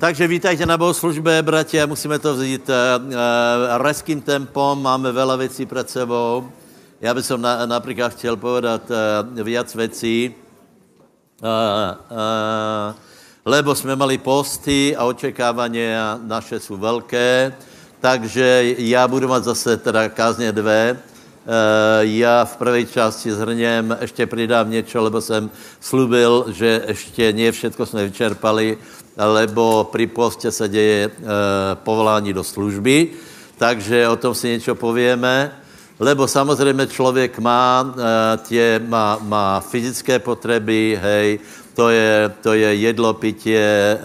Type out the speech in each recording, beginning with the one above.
Takže vítajte na bohoslužbe, bratia, musíme to vzít uh, reským tempom, máme veľa věcí před sebou. Já bych na, například chtěl povedat uh, viac věcí, uh, uh, lebo jsme mali posty a očekávania naše jsou velké, takže já budu mít zase teda kázně dvě, já v první části zhrněm, ještě přidám něco, lebo jsem slubil, že ještě nie všetko jsme vyčerpali, lebo pri poste se děje e, povolání do služby, takže o tom si něco povieme. Lebo samozřejmě člověk má, e, tě, má, má fyzické potřeby, hej, to je, to je jedlo, pitě, e,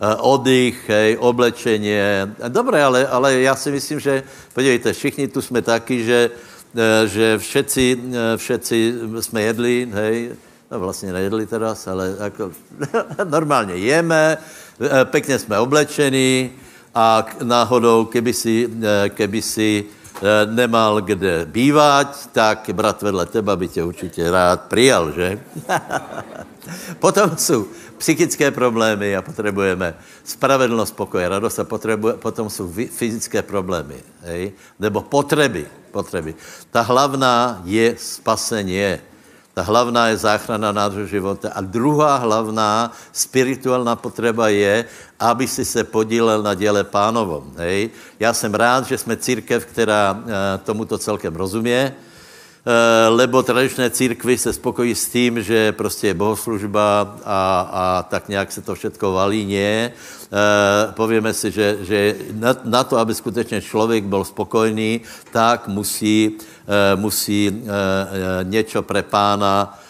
e, oddych, hej, oblečení. Dobré, ale, ale já si myslím, že, podívejte, všichni tu jsme taky, že, že všetci, všetci jsme jedli, hej, No vlastně nejedli teda, ale jako normálně jeme, e, pěkně jsme oblečení a náhodou, keby si, e, keby si e, nemal kde bývat, tak brat vedle teba by tě určitě rád přijal, že? Potom jsou psychické problémy a potřebujeme spravedlnost, pokoj, radost a potřebuje, potom jsou fyzické problémy, hej? nebo potřeby, potřeby. Ta hlavná je spasení. Ta hlavná je záchrana nášho života. A druhá hlavná spirituální potřeba je, aby si se podílel na děle pánovom. Hej? Já jsem rád, že jsme církev, která eh, tomuto celkem rozumí, lebo tradičné církvy se spokojí s tím, že prostě je bohoslužba a, a tak nějak se to všechno valí. Nie. E, povíme si, že, že na, na to, aby skutečně člověk byl spokojný, tak musí, e, musí něco pre pána Eh,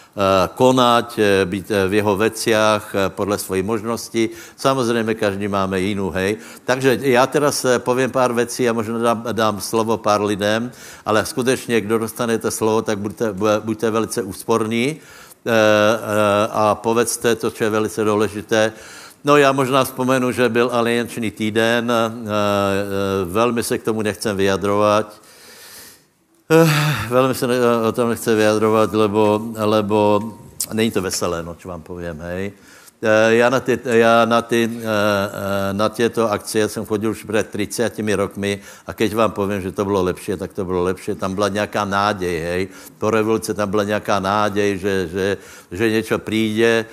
konat, eh, být eh, v jeho veciach podle své možnosti. Samozřejmě každý máme jinou, hej. Takže já teraz povím pár věcí a možná dám, dám slovo pár lidem, ale skutečně, kdo dostanete slovo, tak buďte, buďte velice úsporní a povedzte to, co je velice důležité. No já možná vzpomenu, že byl alianční týden, velmi se k tomu nechcem vyjadrovat, velmi se ne, o tom nechce vyjadrovat, lebo, lebo není to veselé, no, čo vám povím, hej. Uh, já na, ty, já na, ty, na těto akcie jsem chodil už před 30 rokmi a keď vám povím, že to bylo lepší, tak to bylo lepší. Tam byla nějaká náděj, hej. Po revoluci tam byla nějaká náděj, že, že, že něco přijde.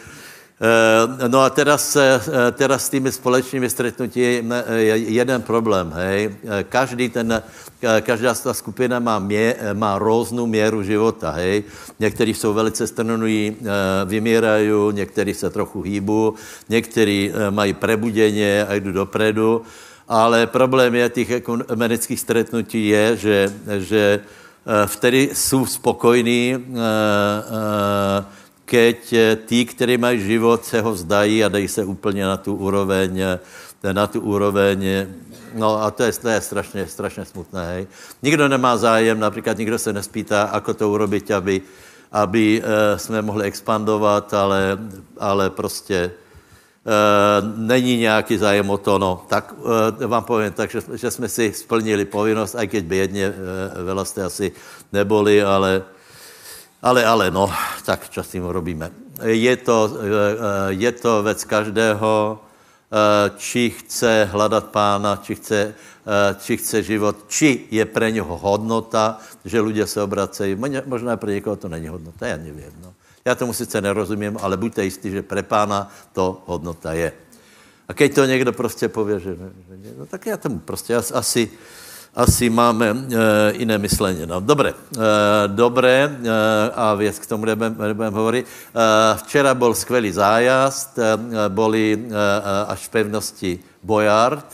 Eh, no a teraz, eh, teraz s tými společnými stretnutí je jeden problém, hej. Eh, každý ten, každá ta skupina má, mě, má různou měru života, hej. Někteří jsou velice strnují, vymírají, někteří se trochu hýbu, někteří mají prebuděně a jdou dopredu, ale problém je těch ekumenických stretnutí je, že, že vtedy jsou spokojní, keď eh, tí, kteří mají život, se ho vzdají a dají se úplně na tu úroveň, eh, na tu úroveň, eh, no a to je, to je strašně, strašně smutné, hej. Nikdo nemá zájem, například nikdo se nespýtá, ako to urobit, aby, aby jsme mohli expandovat, ale, ale prostě není nějaký zájem o to, no, tak vám povím tak, že, že jsme si splnili povinnost, i keď bědně, vela jste asi neboli, ale ale, ale, no, tak tím robíme? Je to, eh, eh, je to věc každého, eh, či chce hledat pána, či chce, či chce život, či je pre něho hodnota, že lidé se obracejí. Možná pro někoho to není hodnota, já nevím. No. Já tomu sice nerozumím, ale buďte jistí, že pre pána to hodnota je. A keď to někdo prostě pově, že no tak já tomu prostě asi, asi máme e, jiné myšlení. No, dobré, e, dobré e, a věc k tomu nebudeme, nebudeme hovorit. E, včera byl skvělý zájazd, e, byli e, až v pevnosti Bojard,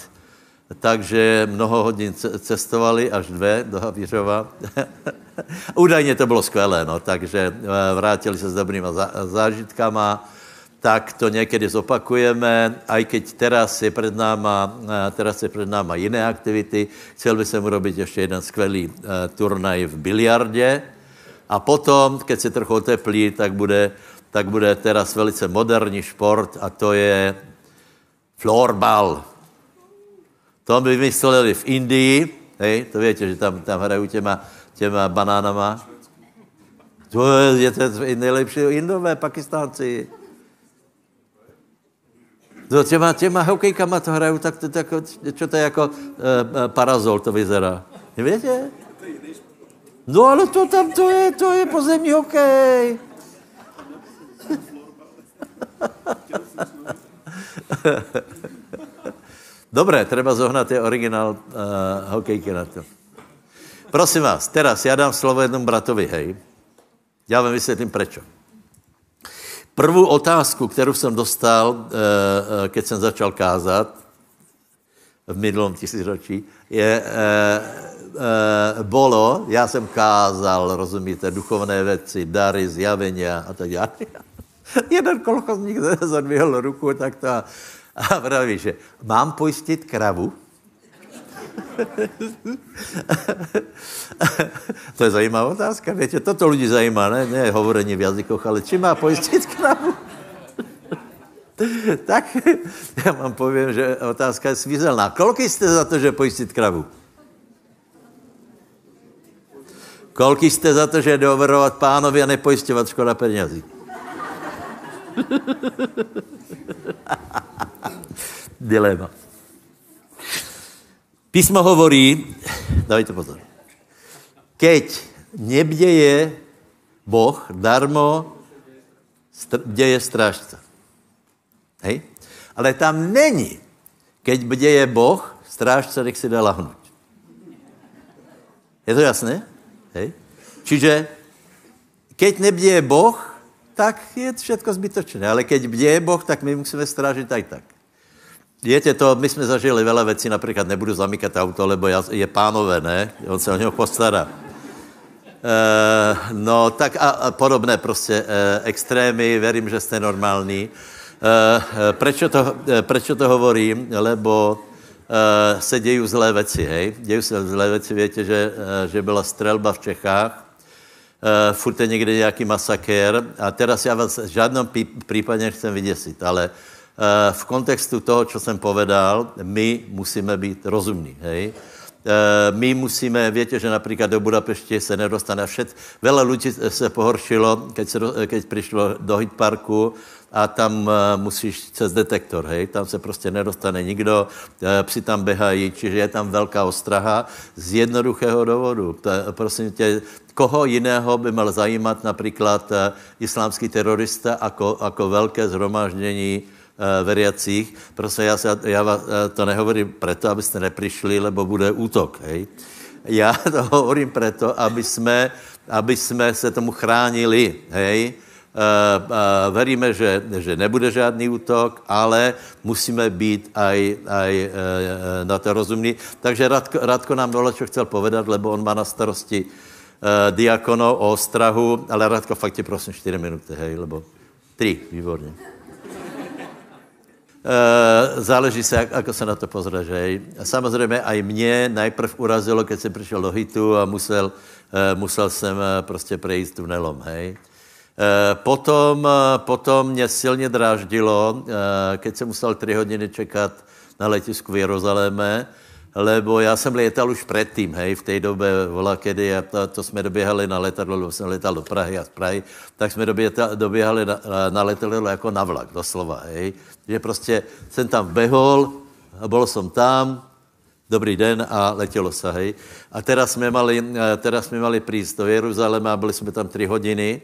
takže mnoho hodin cestovali, až dvě do Havířova. Údajně to bylo skvělé, no, takže vrátili se s dobrýma zážitkama tak to někdy zopakujeme, aj keď teraz je před náma, eh, teraz je před náma jiné aktivity. Chcel bych sem urobit ještě jeden skvělý uh, turnaj v biliardě. A potom, keď se trochu oteplí, tak bude, tak bude teraz velice moderní šport a to je florbal. To by vymysleli v Indii, hej, to víte, že tam, tam hrají těma, těma banánama. To je, je to nejlepší Indové, Pakistánci. No těma, těma hokejkama to hrajou, tak to, tak, čo to je jako e, parazol, to vyzerá. Nevíte? No ale to tam, to je, to je pozemní hokej. Dobré, treba zohnat je originál uh, hokejky na to. Prosím vás, teraz já dám slovo jednomu bratovi, hej. Já vám vysvětlím prečo. Prvou otázku, kterou jsem dostal, uh, uh, keď jsem začal kázat, v minulém tisíciročí, je, uh, bolo, já jsem kázal, rozumíte, duchovné věci, dary, zjavenia a tak dále. Jeden kolchozník zadvihl ruku, tak to a praví, že mám pojistit kravu? To je zajímavá otázka, víte, toto lidi zajímá, ne, ne hovorení v jazykoch, ale či má pojistit kravu? tak já vám povím, že otázka je svízelná. Kolik jste za to, že pojistit kravu? Kolik jste za to, že doverovat pánovi a nepojistovat škoda penězí? Dilema. Písmo hovorí, dajte pozor, keď nebděje Boh darmo, bděje strážce. Hej? Ale tam není, keď bděje Boh, strážce nech si dá lahnout. Je to jasné? Hej? Čiže keď nebděje Boh, tak je všetko zbytočné. Ale keď bděje Boh, tak my musíme strážit aj tak. Viete to, my jsme zažili veľa věcí, například nebudu zamykat auto, lebo je pánové, ne? On se o něho postará. E, no, tak a, a podobné prostě e, extrémy, verím, že jste normální. E, prečo, to, e, prečo to hovorím? Lebo e, se dějí zlé věci, hej? Dějí se zlé věci, víte, že, e, že byla strelba v Čechách, e, furt je někde nějaký masakér a teraz já vás v žádném případě nechcem vyděsit, ale Eh, v kontextu toho, co jsem povedal, my musíme být rozumní, hej? Eh, my musíme, větě, že například do Budapešti se nedostane všet. Veľa lidí se pohoršilo, keď, se, keď přišlo do hit parku a tam musíš cez detektor, hej, tam se prostě nedostane nikdo, psi tam běhají, čiže je tam velká ostraha z jednoduchého důvodu. To, prosím tě, koho jiného by měl zajímat například islámský terorista jako, jako velké zhromáždění Eh, veriacích. Prostě já, se, já eh, to nehovorím proto, abyste neprišli, lebo bude útok. Hej. Já to hovorím proto, aby jsme, aby jsme se tomu chránili. Hej. Uh, uh, veríme, že, že nebude žádný útok, ale musíme být aj, aj uh, na to rozumní. Takže Radko, Radko nám dole, čo chcel povedat, lebo on má na starosti diakono o ostrahu, ale Radko, fakt ti prosím 4 minuty, hej, lebo 3, výborně. Eh, záleží se, jak, ako se na to. Hej. Samozřejmě aj mě najprv urazilo, keď jsem přišel do hitu a musel, uh, musel jsem uh, prostě prejít tunelom. Hej. Potom, potom mě silně dráždilo, keď jsem musel tři hodiny čekat na letisku v Jeruzaléme, lebo já jsem letal už předtím, hej, v té době, vola, kedy, a to, to jsme doběhali na letadlo, lebo jsem letal do Prahy a z Prahy, tak jsme doběhali na, na letadlo jako na vlak, doslova, hej. Že prostě jsem tam behol, byl jsem tam, dobrý den a letělo se, hej. A teraz jsme mali, eh, teraz jsme mali prísť do Jeruzaléma, byli jsme tam tři hodiny,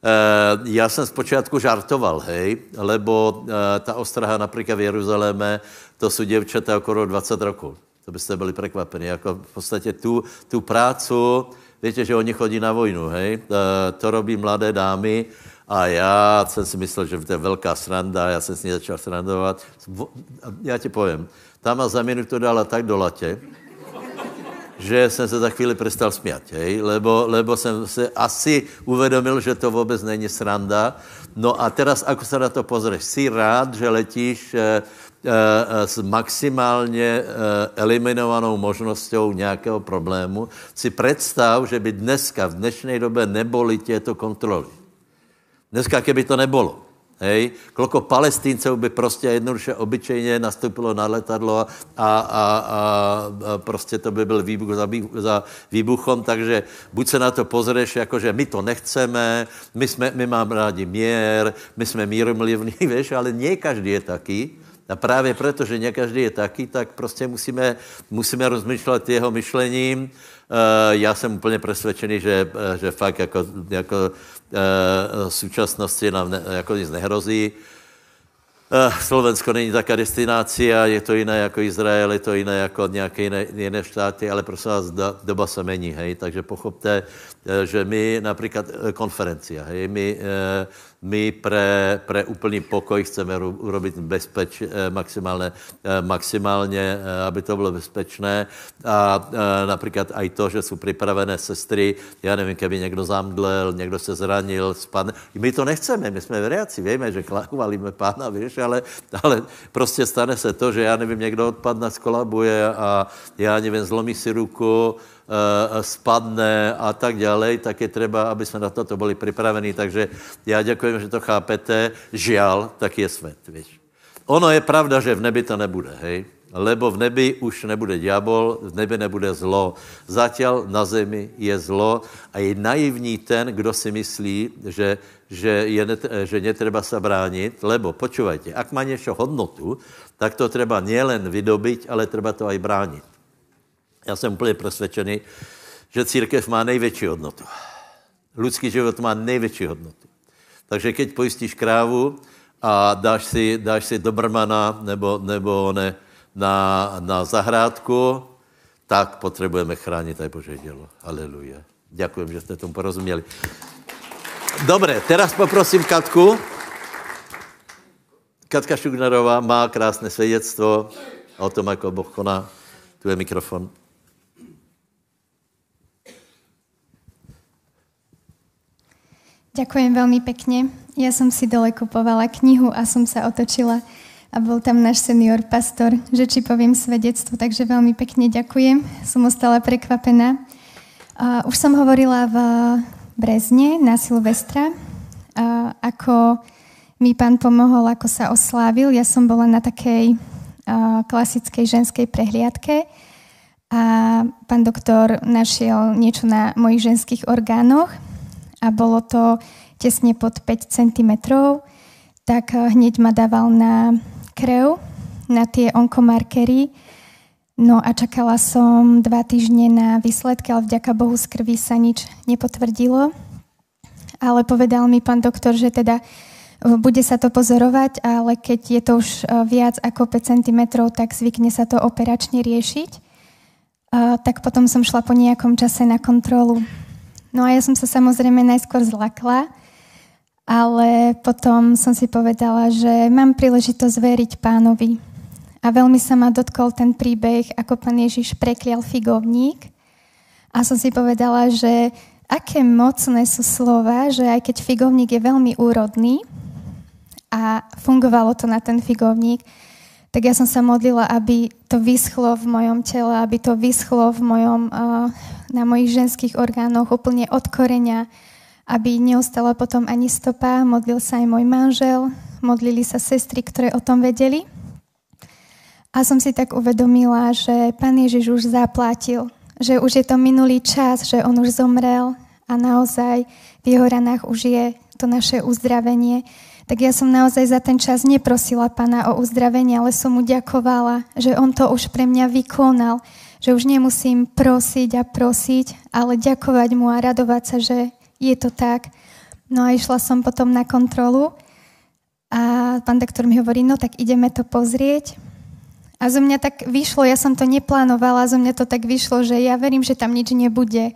Uh, já jsem zpočátku žartoval, hej, lebo uh, ta ostraha například v Jeruzaléme, to jsou děvčata okolo 20 rokov. To byste byli překvapeni. Jako v podstatě tu, tu prácu, víte, že oni chodí na vojnu, hej? To robí mladé dámy a já jsem si myslel, že to je velká sranda, já jsem s ní začal srandovat. Já ti povím, tam ma za minutu dala tak do latě, že jsem se za chvíli přestal smět, hej? Lebo, lebo jsem se asi uvědomil, že to vůbec není sranda. No a teraz, ako se na to pozřeš, jsi rád, že letíš eh, eh, s maximálně eh, eliminovanou možností nějakého problému. Si představ, že by dneska, v dnešní době, neboli těto kontroly. Dneska, keby to nebylo, hej, kolko palestínců by prostě jednoduše obyčejně nastupilo na letadlo a, a, a, a prostě to by byl výbuch za, za výbuchom, takže buď se na to pozřeš, jako že my to nechceme, my, jsme, my máme rádi mír, my jsme míromlivní, víš, ale nie každý je taký. A právě proto, že ne každý je taky, tak prostě musíme, musíme rozmýšlet jeho myšlením. Já jsem úplně přesvědčený, že, že fakt jako, jako v současnosti nám ne, jako nic nehrozí. Eh, Slovensko není taká destinace a je to jiné jako Izrael, je to jiné jako nějaké jiné, jiné štáty, ale prosím vás, doba se mení, hej, takže pochopte, eh, že my například eh, konferencia, hej, my my pre, pre úplný pokoj chceme urobit bezpeč, eh, maximálně, eh, maximálně, eh, aby to bylo bezpečné. A například i to, že jsou připravené sestry, já nevím, keby někdo zamdlel, někdo se zranil, spadne. My to nechceme, my jsme veriaci, víme, že chválíme pána, víš, ale, ale prostě stane se to, že já nevím, někdo odpadne, skolabuje a já nevím, zlomí si ruku, Eh, spadne a tak dále, tak je třeba, aby jsme na to byli připraveni. Takže já děkuji, že to chápete. Žial, tak je svět, víš. Ono je pravda, že v nebi to nebude, hej? Lebo v nebi už nebude diabol, v nebi nebude zlo. Zatěl na zemi je zlo a je naivní ten, kdo si myslí, že, že, je že netreba se bránit, lebo počúvajte, ak má něco hodnotu, tak to treba nielen vydobiť, ale treba to aj bránit. Já jsem úplně přesvědčený, že církev má největší hodnotu. Lidský život má největší hodnotu. Takže keď pojistíš krávu a dáš si, dáš si dobrmana nebo, nebo ne, na, na zahrádku, tak potřebujeme chránit aj Bože dělo. Aleluja. Děkujem, že jste tomu porozuměli. Dobré, teraz poprosím Katku. Katka Šugnerová má krásné svědectvo o tom, jako Boh koná. Tu je mikrofon. Ďakujem veľmi pekne. Ja som si dole kupovala knihu a som sa otočila a bol tam náš senior pastor, že či poviem svedectvo, takže veľmi pekne ďakujem. Som ostala prekvapená. Už som hovorila v Brezne na Silvestra, ako mi pán pomohol, ako sa oslávil. Ja som bola na takej klasickej ženskej prehliadke a pán doktor našiel niečo na mojich ženských orgánoch a bolo to tesne pod 5 cm, tak eh, hneď ma dával na krev, na tie onkomarkery. No a čakala som dva týždne na výsledky, ale vďaka Bohu z krvi sa nič nepotvrdilo. Ale povedal mi pán doktor, že teda eh, bude sa to pozorovať, ale keď je to už eh, viac ako 5 cm, tak zvykne sa to operačne riešiť. tak potom som šla po nejakom čase na kontrolu. No a ja som sa samozrejme najskôr zlakla, ale potom som si povedala, že mám príležitosť veriť pánovi. A veľmi sa ma dotkol ten príbeh, ako pán Ježiš preklial figovník. A som si povedala, že aké mocné sú slova, že aj keď figovník je veľmi úrodný a fungovalo to na ten figovník, tak ja som sa modlila, aby to vyschlo v mojom tele, aby to vyschlo v mojom, uh, na mojich ženských orgánoch úplne od koreňa, aby neostala potom ani stopa. Modlil sa aj môj manžel, modlili sa sestry, ktoré o tom vedeli. A som si tak uvedomila, že Pán Ježiš už zaplatil, že už je to minulý čas, že On už zomrel a naozaj v jeho ranách už je to naše uzdravenie tak ja som naozaj za ten čas neprosila Pana o uzdravenie, ale som mu ďakovala, že On to už pre mňa vykonal, že už nemusím prosiť a prosiť, ale ďakovať mu a radovať sa, že je to tak. No a išla som potom na kontrolu a pán doktor mi hovorí, no tak ideme to pozrieť. A zo mňa tak vyšlo, ja som to neplánovala, zo mňa to tak vyšlo, že ja verím, že tam nič nebude.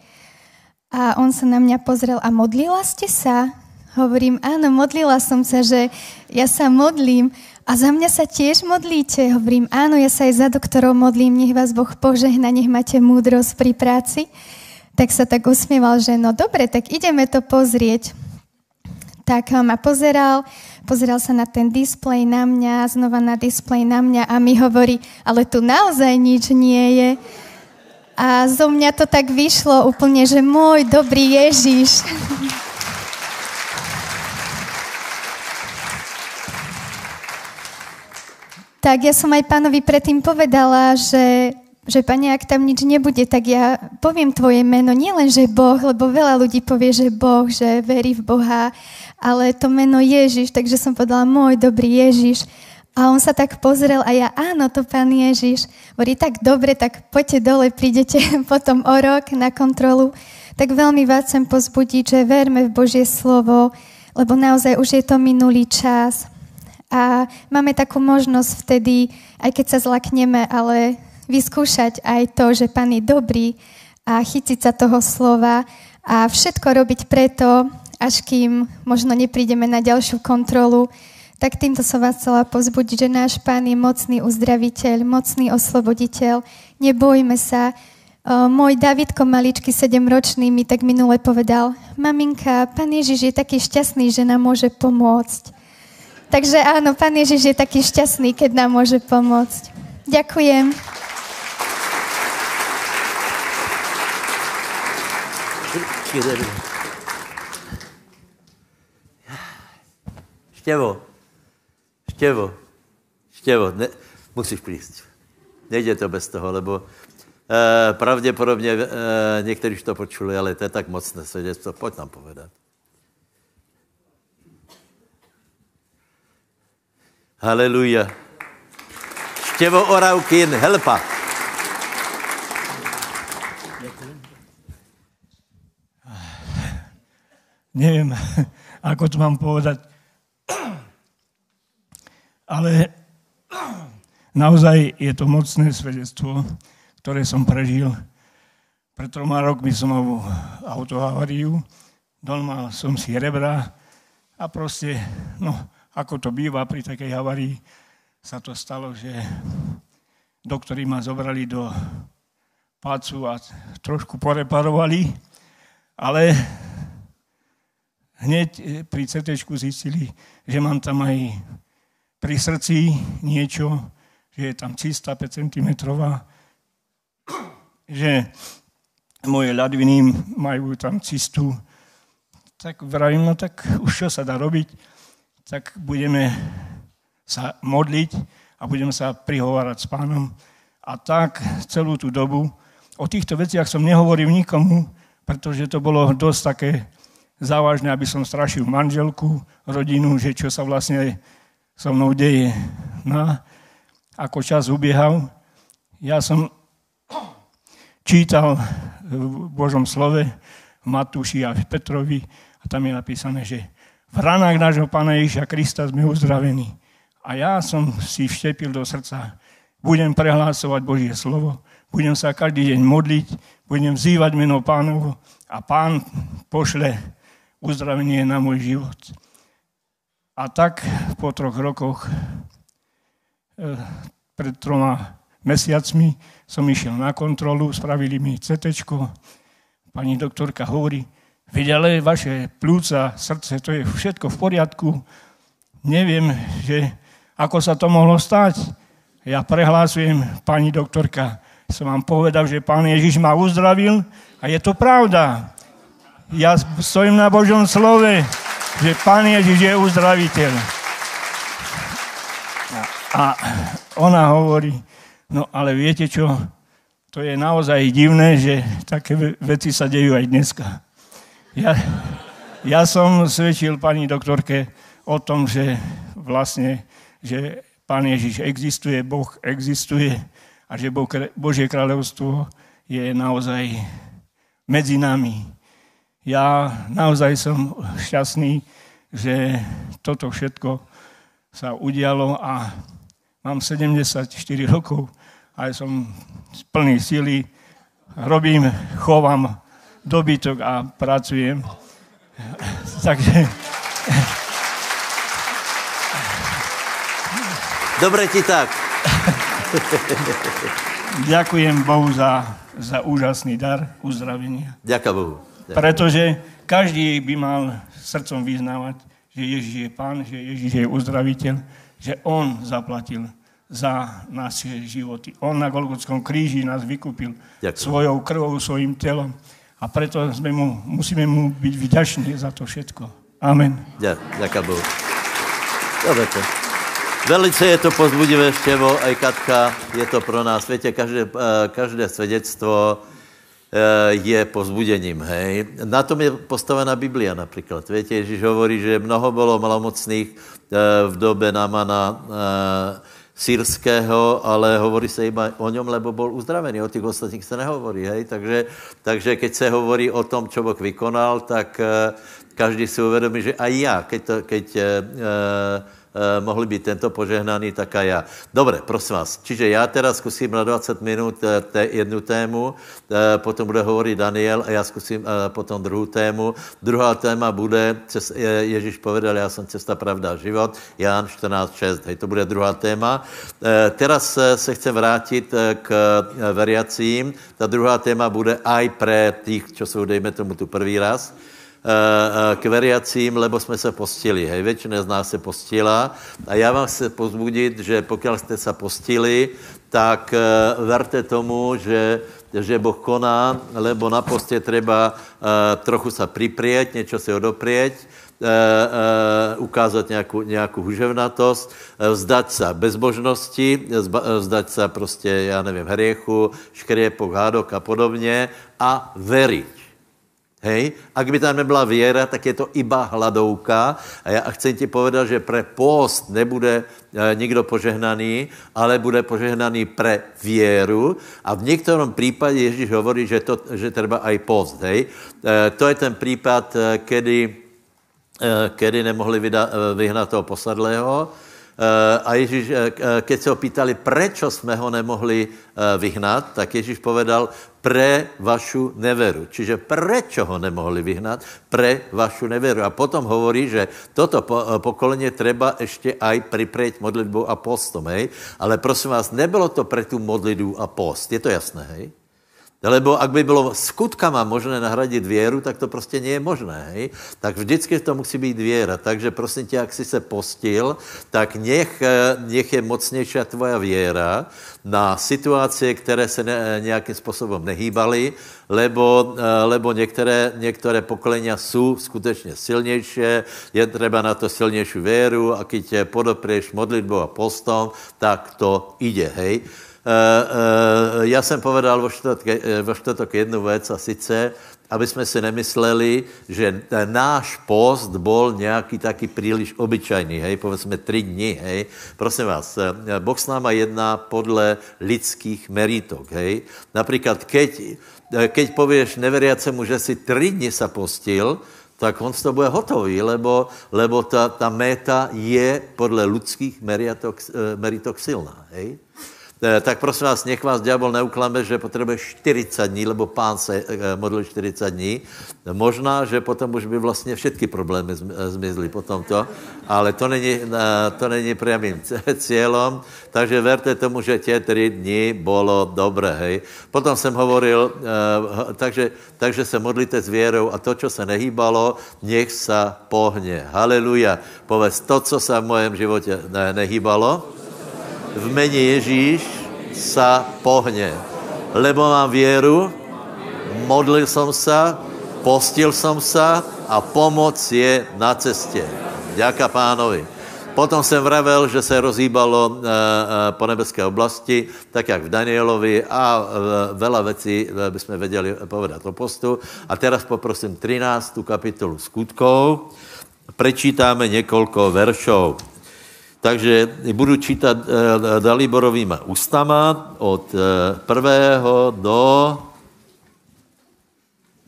A on sa na mňa pozrel a modlila ste sa? Hovorím, áno, modlila som sa, že ja sa modlím a za mňa sa tiež modlíte. Hovorím, áno, ja sa aj za doktorov modlím, nech vás Boh požehna, nech máte múdrosť pri práci. Tak sa tak usmieval, že no dobre, tak ideme to pozrieť. Tak ma pozeral, pozeral sa na ten displej na mňa, znova na displej na mňa a mi hovorí, ale tu naozaj nič nie je. A zo mňa to tak vyšlo úplne, že môj dobrý Ježiš. tak ja som aj pánovi predtým povedala, že, že pane, ak tam nič nebude, tak ja poviem tvoje meno, nielen, že Boh, lebo veľa ľudí povie, že Boh, že verí v Boha, ale to meno Ježiš, takže som povedala, môj dobrý Ježiš. A on sa tak pozrel a ja, áno, to pán Ježiš. Hovorí, tak dobre, tak poďte dole, prídete potom o rok na kontrolu. Tak veľmi vás chcem pozbudiť, že verme v Božie slovo, lebo naozaj už je to minulý čas. A máme takú možnosť vtedy, aj keď sa zlakneme, ale vyskúšať aj to, že Pán je dobrý a chytiť sa toho slova a všetko robiť preto, až kým možno neprídeme na ďalšiu kontrolu, tak týmto som vás chcela pozbudiť, že náš Pán je mocný uzdraviteľ, mocný osloboditeľ. Nebojme sa. Môj Davidko maličky, sedemročný, mi tak minule povedal, maminka, Pán Ježiš je taký šťastný, že nám môže pomôcť. Takže áno, Pán Ježiš je taký šťastný, keď nám môže pomôcť. Ďakujem. Štěvo. Štěvo, štěvo, ne, musíš přijít. Nejde to bez toho, lebo e, pravděpodobně e, někteří to počuli, ale to je tak mocné svědectvo. Pojď nám povedat. Haleluja. Štěvo Oravkin, helpa. Nevím, ako to mám povedať ale naozaj je to mocné svedectvo, ktoré som prežil. Pred troma rokmi som mal autohavariu, dolmal som si rebra a proste, no, ako to býva pri takej havárii, sa to stalo, že doktori ma zobrali do pácu a trošku poreparovali, ale hneď pri CT zistili, že mám tam aj pri srdci niečo, že je tam cista 5 cm, že moje ľadviny majú tam cistu. Tak vravím, no tak už čo sa dá robiť, tak budeme sa modliť a budeme sa prihovárať s pánom. A tak celú tú dobu o týchto veciach som nehovoril nikomu, pretože to bolo dosť také závažné, aby som strašil manželku, rodinu, že čo sa vlastne so mnou deje. No, ako čas ubiehal, ja som čítal v Božom slove Matúši a Petrovi a tam je napísané, že v ranách nášho Pána Ježiša Krista sme uzdravení. A ja som si vštepil do srdca, budem prehlásovať Božie slovo, budem sa každý deň modliť, budem vzývať meno pánovo a pán pošle uzdravenie na môj život. A tak po troch rokoch, e, pred troma mesiacmi, som išiel na kontrolu, spravili mi CT. Pani doktorka hovorí, veď ale vaše plúca, srdce, to je všetko v poriadku. Neviem, že ako sa to mohlo stať. Ja prehlásujem, pani doktorka, som vám povedal, že pán Ježiš ma uzdravil a je to pravda. Ja stojím na Božom slove že Pán Ježiš je uzdraviteľ. A ona hovorí, no ale viete čo, to je naozaj divné, že také veci sa dejú aj dneska. Ja, ja som svedčil pani doktorke o tom, že vlastne, že Pán Ježiš existuje, Boh existuje a že Božie kráľovstvo je naozaj medzi nami ja naozaj som šťastný, že toto všetko sa udialo a mám 74 rokov a som plný sily, robím, chovám dobytok a pracujem. Takže... Dobre ti tak. Ďakujem Bohu za, za úžasný dar uzdravenia. Ďakujem Bohu. Pretože každý by mal srdcom vyznávať, že Ježíš je pán, že Ježíš je uzdraviteľ, že on zaplatil za naše životy. On na Golgotskom kríži nás vykúpil Ďakujem. svojou krvou, svojim telom. A preto sme mu, musíme mu byť vďační za to všetko. Amen. Ďakujem Bohu. Dobre to. Velice je to pozbudivé štěvo, aj Katka, je to pro nás. Viete, každé, eh, každé svedectvo je pozbudením, hej. Na tom je postavená Biblia například. Víte, Ježíš hovorí, že mnoho bylo malomocných v době Namana syrského, ale hovorí se iba o něm, lebo byl uzdravený. O těch ostatních se nehovorí. Hej? Takže, takže keď se hovorí o tom, co Boh vykonal, tak každý si uvědomí, že aj já, keď, to, keď uh, mohli být tento požehnaný, tak a já. Dobře, prosím vás. Čiže já teda zkusím na 20 minut uh, té, jednu tému, uh, potom bude hovorit Daniel a já zkusím potom druhou tému. Druhá téma bude, Ježíš povedal, já jsem cesta, pravda život, Jan 14.6, hej, to bude druhá téma. Teraz se chcem vrátit k veriacím. Ta druhá téma bude aj pre tých, čo jsou, dejme tomu, tu první raz. Eh, eh, k veriacím, lebo jsme se postili. Hej, většina z nás se postila a já vám chci pozbudit, že pokud jste se postili, tak eh, verte tomu, že, že Boh koná, lebo na postě treba trochu se priprieť, něco si odoprieť, ukázat nějakou, nějakou huževnatost, vzdať se bezbožnosti, vzdať se prostě, já nevím, hriechu, škriepok, hádok a podobně a veriť. Hej? Ak by tam nebyla věra, tak je to iba hladouka. A já chci ti povedat, že pre post nebude e, nikdo požehnaný, ale bude požehnaný pre věru. A v některém případě Ježíš hovorí, že, to, že treba aj post. Hej? E, to je ten případ, e, kedy, kedy nemohli vyhnat toho posadlého, Eh, a Ježíš, eh, eh, keď se ho pýtali, prečo jsme ho nemohli vyhnat, tak Ježíš povedal, pre vašu neveru. Čiže prečo ho nemohli vyhnat? Pre vašu neveru. A potom hovorí, že toto pokolenie treba ještě aj priprieť modlitbou a postom, hej? Ale prosím vás, nebylo to pre tu modlitbu a post. Je to jasné, hej? Lebo ak by bylo skutkama možné nahradit věru, tak to prostě nie je možné. Hej? Tak vždycky to musí být věra. Takže prosím tě, jak jsi se postil, tak nech, nech je mocnější tvoja věra na situace, které se ne, nějakým způsobem nehýbaly, lebo, lebo některé, některé pokolenia jsou skutečně silnější, je třeba na to silnější věru a když tě podoprieš modlitbou a postom, tak to ide. Hej? Eh, eh, já jsem povedal vo čtvrtok, eh, jednu věc a sice, aby jsme si nemysleli, že náš post byl nějaký taky příliš obyčajný, hej, povedzme tři dny, hej. Prosím vás, Boh s náma jedná podle lidských meritok, hej. Například, keď, keď pověš neveriacemu, že si tři dny sa postil, tak on toho bude hotový, lebo, lebo ta, ta méta je podle lidských meritok, meritok silná, hej. Eh, tak prosím vás, nech vás diabol neuklame, že potřebuje 40 dní, lebo pán se eh, modlil 40 dní. Možná, že potom už by vlastně všetky problémy eh, zmizly potom to, ale to není, to není priamým cílem, takže verte tomu, že tě tři dní bylo dobré, hej. Potom jsem hovoril, takže, takže se modlíte s věrou a to, co se nehýbalo, nech se pohne. Haleluja. Povedz, to, co se v mojem životě nehýbalo, v mene Ježíš sa pohne. Lebo mám věru, modlil jsem se, postil jsem se a pomoc je na cestě. Ďaká pánovi. Potom jsem vravel, že se rozhýbalo e, e, po nebeské oblasti, tak jak v Danielovi a e, vela věcí bychom věděli povedat o postu. A teraz poprosím 13. kapitolu skutkov. Prečítáme několik veršov. Takže budu čítat uh, Daliborovýma ústama od uh, prvého do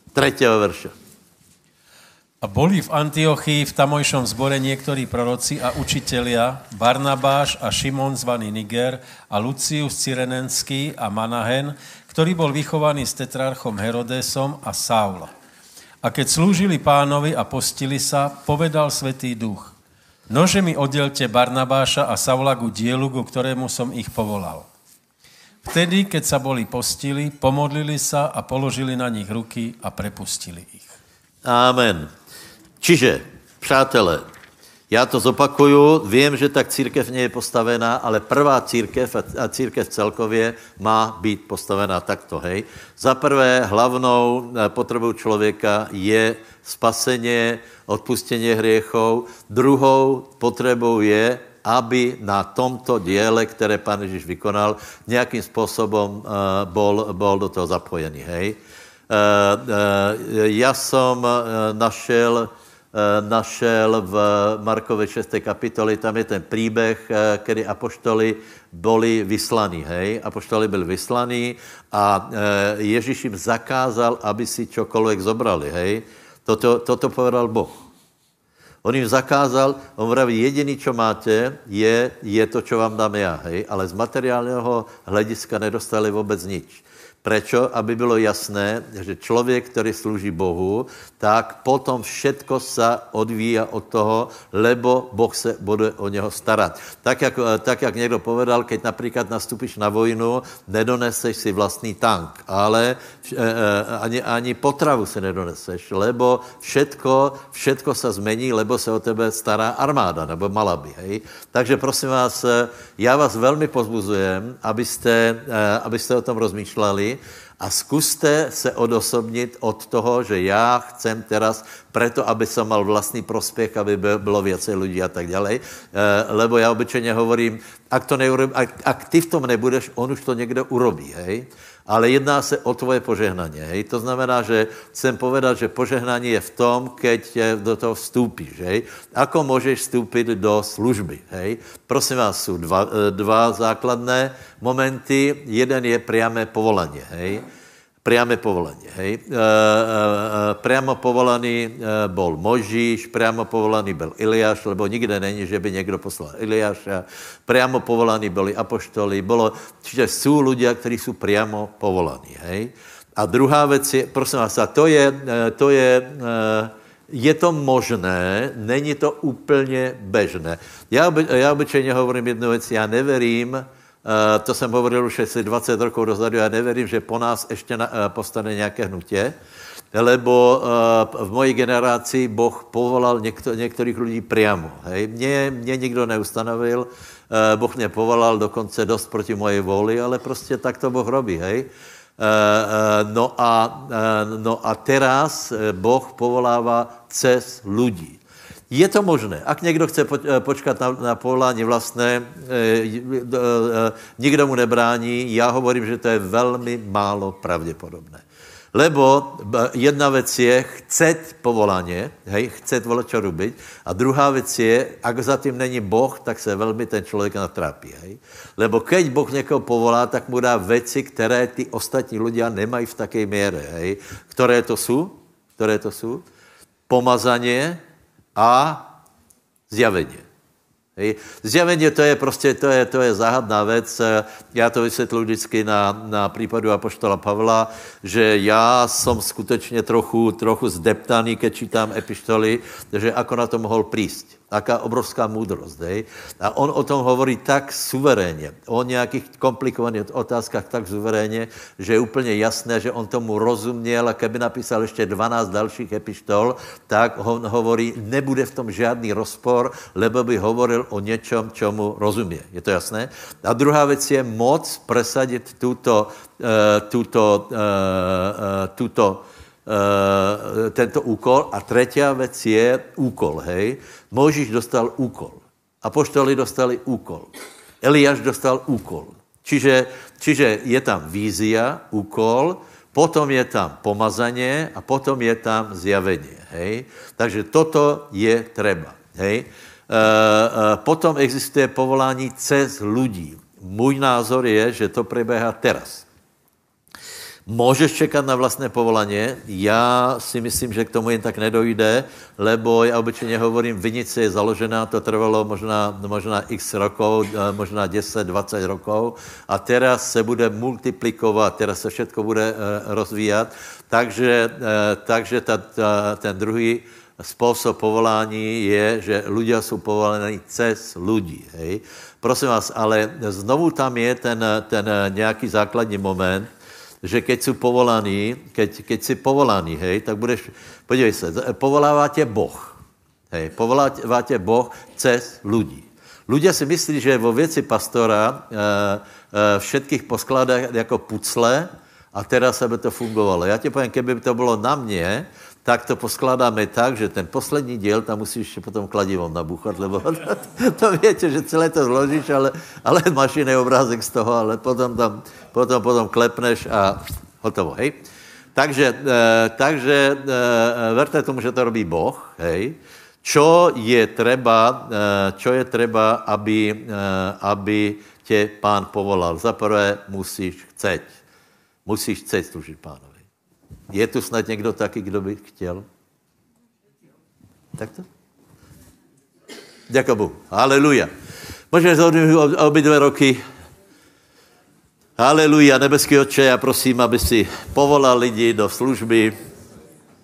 třetího verše. A boli v Antiochii v tamojšom zbore niektorí proroci a učitelia, Barnabáš a Šimon zvaný Niger a Lucius Cyrenenský a Manahen, ktorý bol vychovaný s tetrarchom Herodesom a Saul. A keď slúžili pánovi a postili sa, povedal Svetý duch – Nože mi oddelte Barnabáša a Saula ku dielu, ku ktorému som ich povolal. Vtedy, keď sa boli postili, pomodlili sa a položili na nich ruky a prepustili ich. Amen. Čiže, přátelé, já to zopakuju, vím, že tak církev nie je postavená, ale prvá církev a církev celkově má být postavená takto, hej. Za prvé hlavnou eh, potřebou člověka je spaseně, odpustění hriechov. Druhou potřebou je, aby na tomto díle, které pan Ježíš vykonal, nějakým způsobem uh, bol, bol do toho zapojený. Hej? Já jsem našel, našel v Markové 6. kapitoli, tam je ten příběh, kdy apoštoli byli vyslaní, hej? Apoštoli byli vyslaní a Ježíš jim zakázal, aby si čokoliv zobrali, hej? Toto, toto povedal Boh. On jim zakázal, on vraví, jediný, co máte, je, je to, co vám dám já, hej? ale z materiálního hlediska nedostali vůbec nič. Prečo? Aby bylo jasné, že člověk, který slouží Bohu, tak potom všetko se odvíja od toho, lebo Boh se bude o něho starat. Tak jak, tak, jak někdo povedal, keď například nastupíš na vojnu, nedoneseš si vlastní tank, ale eh, eh, ani, ani potravu se nedoneseš, lebo všetko, všetko se zmení, lebo se o tebe stará armáda, nebo malaby. Hej? Takže prosím vás, eh, já vás velmi pozbuzujem, abyste, abyste o tom rozmýšleli, a zkuste se odosobnit od toho, že já chcem teraz preto, aby som mal vlastní prospěch, aby bylo věcej lidí a tak dále. Lebo já obyčejně hovorím, ak, to neurobí, ak, ak ty v tom nebudeš, on už to někdo urobí, hej? Ale jedná se o tvoje požehnání. Hej? To znamená, že chcem povedat, že požehnání je v tom, keď do toho vstúpíš. Hej? Ako můžeš vstoupit do služby? Hej? Prosím vás, jsou dva, eh, dva základné momenty. Jeden je priamé povolání. Hej? Priame povolanie. Hej. E, e, priamo povolaný bol Možíš, priamo povolaný byl Iliáš, lebo nikde není, že by někdo poslal Iliáša. Priamo povolaný byli apoštoli. Bolo, čiže jsou ľudia, kteří jsou priamo povolaní. Hej. A druhá věc je, prosím vás, a to je, to je je to možné, není to úplně bežné. Já, já obyčejně hovorím jednu věc, já neverím, to jsem hovoril už asi 20 rokov dozadu, já neverím, že po nás ještě na, eh, postane nějaké hnutě, lebo uh, v mojej generaci Boh povolal někto, některých lidí priamo. Hej. Mě, mě nikdo neustanovil, Boh mě povolal dokonce dost proti mojej vůli, ale prostě tak to Boh robí. Hej. No, a, no a teraz Boh povolává cez lidí. Je to možné. Ak někdo chce eh, počkat na, na povolání vlastné, e, e, nikdo mu nebrání. Já hovorím, že to je velmi málo pravděpodobné. Lebo jedna věc je chcet povolání, hej, chcet čo robiť, a druhá věc je, ak zatím není Boh, tak se velmi ten člověk natrápí, hej. Lebo keď Boh někoho povolá, tak mu dá věci, které ty ostatní ľudia nemají v také míře, hej. Které to jsou? Které to jsou? Pomazaně, a zjavení. Hej. Zjavení to je prostě, to je, to je záhadná věc. Já to vysvětlu vždycky na, na případu Apoštola Pavla, že já jsem skutečně trochu, trochu zdeptaný, keď čítám epištoly, že ako na to mohl prísť. Taká obrovská moudrost, hej? A on o tom hovorí tak suverénně, o nějakých komplikovaných otázkách tak suverénně, že je úplně jasné, že on tomu rozuměl a keby napísal ještě 12 dalších epištol, tak on hovorí, nebude v tom žádný rozpor, lebo by hovoril o něčem, čemu rozumí. Je to jasné? A druhá věc je moc presadit tuto, uh, tuto, uh, uh, tuto uh, tento úkol. A třetí věc je úkol, hej? Možíš dostal úkol. Apoštoli dostali úkol. Eliáš dostal úkol. Čiže, čiže je tam vízia, úkol, potom je tam pomazaně a potom je tam zjavení. Hej? Takže toto je treba. Hej? E, e, potom existuje povolání cez lidí. Můj názor je, že to preběhá teraz. Můžeš čekat na vlastné povolání. Já si myslím, že k tomu jen tak nedojde, lebo já obyčejně hovorím, vinice je založená, to trvalo možná, možná x rokov, eh, možná 10, 20 rokov a teraz se bude multiplikovat, teraz se všetko bude uh, rozvíjat, takže, uh, takže ta, ta, ten druhý způsob povolání je, že ľudia jsou povolení cez. Hej? Prosím vás, ale znovu tam je ten, ten nějaký základní moment, že keď jsou povolaný, keď, keď jsi povolaný, hej, tak budeš, podívej se, povolává tě Boh. Hej, povolává tě Boh cez lidí. Ľudia si myslí, že vo věci pastora e, e, všetkých poskládá jako pucle a teraz aby to fungovalo. Já ti povím, keby to bylo na mě, tak to poskládáme tak, že ten poslední díl tam musíš ještě potom kladivom nabuchat, lebo to, to víte, že celé to zložíš, ale, ale máš jiný obrázek z toho, ale potom tam, potom, potom klepneš a hotovo, hej. Takže, e, takže e, verte tomu, že to robí Boh, hej. Čo je treba, e, čo je treba, aby, e, aby tě pán povolal? Za prvé musíš chceť. Musíš chceť služit pánovi. Je tu snad někdo taky, kdo by chtěl? Tak to? Děkuji Bohu. Haleluja. Můžeme zhodnout obě dvě roky. Haleluja, nebeský oče, já prosím, aby si povolal lidi do služby,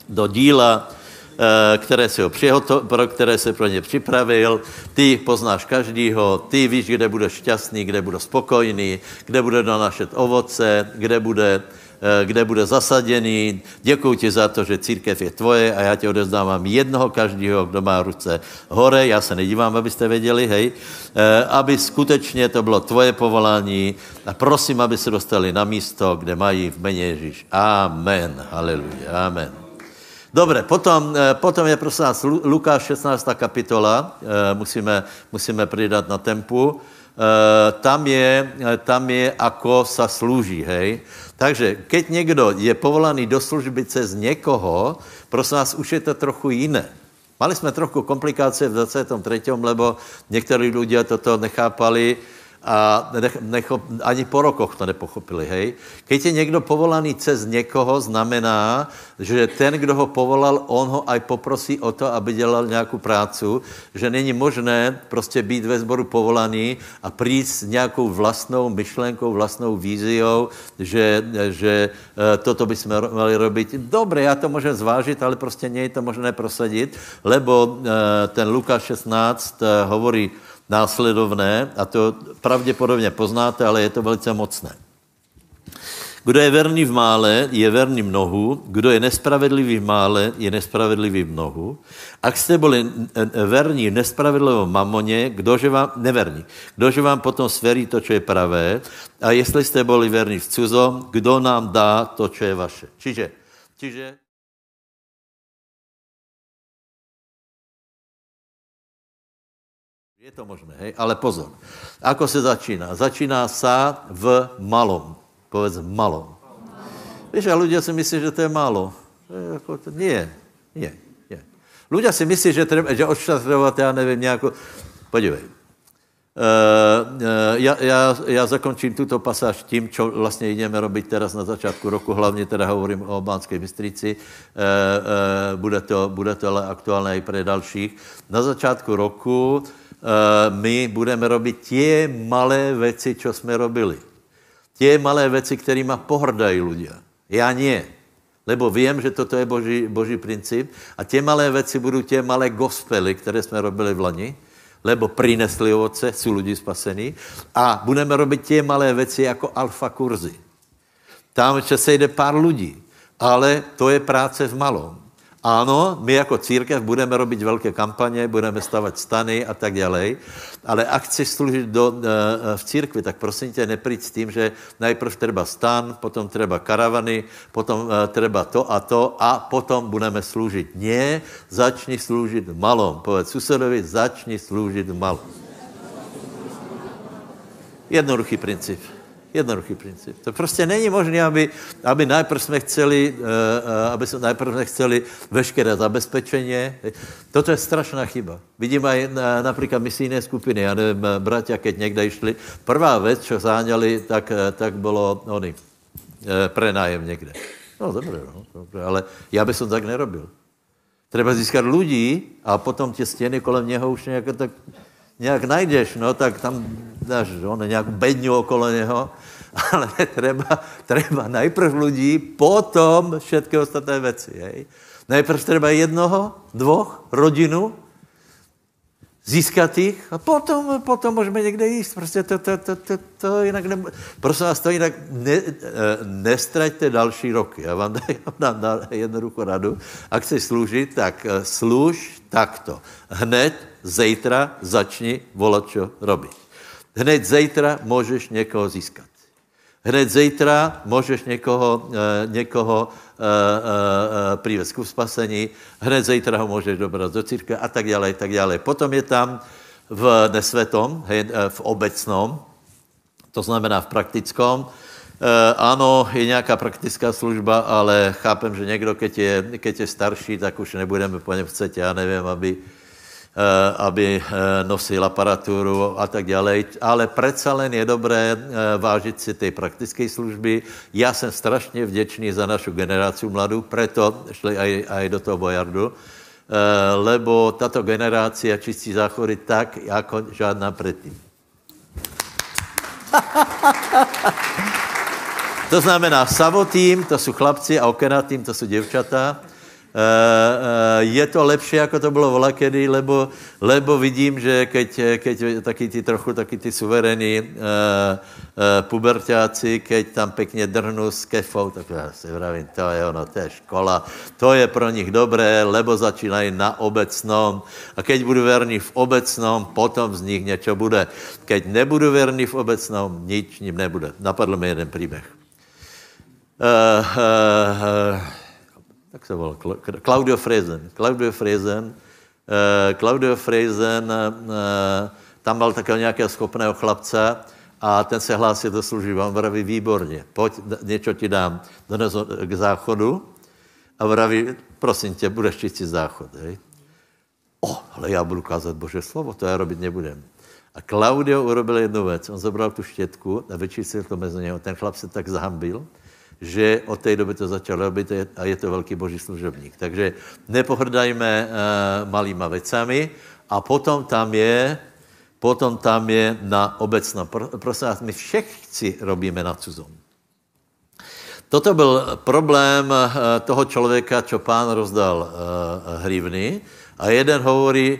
do díla, eh, které si ho přihoto, pro které se pro ně připravil. Ty poznáš každýho, ty víš, kde budeš šťastný, kde bude spokojný, kde bude donášet ovoce, kde bude Eh, kde bude zasaděný. Děkuji ti za to, že církev je tvoje a já ti odezdávám jednoho každého, kdo má ruce hore. Já se nedívám, abyste věděli, hej. Eh, aby skutečně to bylo tvoje povolání a prosím, aby se dostali na místo, kde mají v jméně Ježíš. Amen. Haleluja. Amen. Dobře, potom, eh, potom je prosím nás Lukáš 16. kapitola, musíme, musíme přidat na tempu. Tam je, tam je, ako sa slúži, hej. Takže keď někdo je povolaný do služby cez někoho, prosím vás, už je to trochu jiné. Mali jsme trochu komplikace v 23., lebo někteří lidé toto nechápali, a nech, necho, ani po rokoch to nepochopili, hej. Keď je někdo povolaný cez někoho, znamená, že ten, kdo ho povolal, on ho aj poprosí o to, aby dělal nějakou prácu, že není možné prostě být ve sboru povolaný a přijít s nějakou vlastnou myšlenkou, vlastnou víziou, že, že e, toto bychom měli robit. Dobře, já to můžem zvážit, ale prostě není to možné prosadit, lebo e, ten Lukáš 16 e, hovorí, následovné, a to pravděpodobně poznáte, ale je to velice mocné. Kdo je verný v mále, je verný mnohu. Kdo je nespravedlivý v mále, je nespravedlivý v mnohu. Ak jste byli verní v nespravedlivom mamoně, kdože vám, neverní, kdože vám potom sverí to, co je pravé. A jestli jste byli verní v cuzo, kdo nám dá to, co je vaše. Čiže, čiže To možné, hej? ale pozor. Ako se začíná? Začíná sa v malom. Povedz malom. Víš, a ľudia si myslí, že to je málo. Je, jako to, nie, nie, nie. Ľudia si myslí, že, treba, že odštartovat, já nevím, nějakou... Podívej. Uh, uh, já, já, já zakončím tuto pasáž tím, co vlastně jdeme robit teraz na začátku roku, hlavně teda hovorím o Bánské Bystrici, uh, uh, bude, to, bude to ale aktuálné i pro dalších. Na začátku roku my budeme robit tě malé věci, co jsme robili. Tě malé věci, kterými pohrdají ľudia. Já nie. Lebo vím, že toto je boží, boží princip. A tě malé věci budou tě malé gospely, které jsme robili v lani, lebo přinesli ovoce, jsou lidi spasení. A budeme robit tě malé věci jako alfa kurzy. Tam se sejde pár lidí, ale to je práce v malom. Ano, my jako církev budeme robit velké kampaně, budeme stavat stany a tak dále, ale ak chceš služit do, uh, v církvi, tak prosím tě nepríď s tím, že najprv treba stan, potom treba karavany, potom uh, treba to a to a potom budeme sloužit. Ne, začni sloužit malom. Povedz susedovi, začni sloužit malom. Jednoduchý princip. Jednoduchý princip. To prostě není možné, aby, aby najprv jsme chceli, uh, aby jsme najprv jsme chceli veškeré zabezpečení. Toto je strašná chyba. Vidím aj na, například misijné skupiny, já nevím, bratia, keď někde išli, prvá věc, co záňali, tak, tak bylo oni, prenájem někde. No dobře, no, dobře, ale já bych tak nerobil. Treba získat lidí a potom tě stěny kolem něho už nějak tak nějak najdeš, no tak tam dáš on, nějakou bedňu okolo něho, ale treba, treba najprv lidí, potom všetky ostatné věci. Hej. Najprv treba jednoho, dvoch, rodinu, získat jich a potom, potom můžeme někde jíst. Prostě to, to, to, to, to jinak ne, prosím vás, to jinak ne, eh, nestraťte další roky. Já vám dám, dám jednoduchou radu. A chceš sloužit, tak eh, služ takto. Hned, zítra začni volat, čo robit. Hned zítra můžeš někoho získat. Hned zítra můžeš někoho, eh, někoho uh, uh, přivést k spasení, hned zítra ho můžeš dobrat do církve a tak dále, tak dále. Potom je tam v nesvetom, hej, v obecnom, to znamená v praktickom, ano, je nějaká praktická služba, ale chápem, že někdo, keď je, keď je starší, tak už nebudeme po něm chcet, já nevím, aby, Eh, aby eh, nosil aparaturu a tak dále. Ale přece len je dobré eh, vážit si té praktické služby. Já jsem strašně vděčný za našu generaci mladou, proto šli aj, aj do toho bojardu, lebo tato generácia čistí záchody tak, jako žádná předtím. to znamená savotým, to jsou chlapci a okenatým, to jsou děvčata. Eh, eh, je to lepší, jako to bylo volakedy, lebo, lebo vidím, že keď, keď taky ty trochu taky ty suverení uh, uh, pubertáci, keď tam pěkně drhnu s kefou, tak já si vravím, to je ono, to je škola, to je pro nich dobré, lebo začínají na obecnom a keď budu verný v obecnom, potom z nich něco bude. Keď nebudu verný v obecnom, nič ním nebude. Napadl mi jeden příběh. Uh, uh, uh, jak se volal, Claudio Frezen. Claudio Frezen, uh, Claudio Frezen, uh, tam byl takového nějakého schopného chlapce a ten se hlásí do služby. On vraví, výborně, pojď, něco ti dám, dones k záchodu a vraví, prosím tě, budeš čistit záchod. Hej? O, ale já budu kázat Bože slovo, to já robit nebudem. A Claudio urobil jednu věc. On zobral tu štětku a vyčistil to mezi něho. Ten chlap se tak zahambil, že od té doby to začal robit a je to velký boží služebník. Takže nepohrdajme uh, malýma vecami a potom tam je, potom tam je na obecno. Prosím vás, my všetci robíme na cuzom. Toto byl problém uh, toho člověka, čo pán rozdal uh, hrivny a jeden hovorí,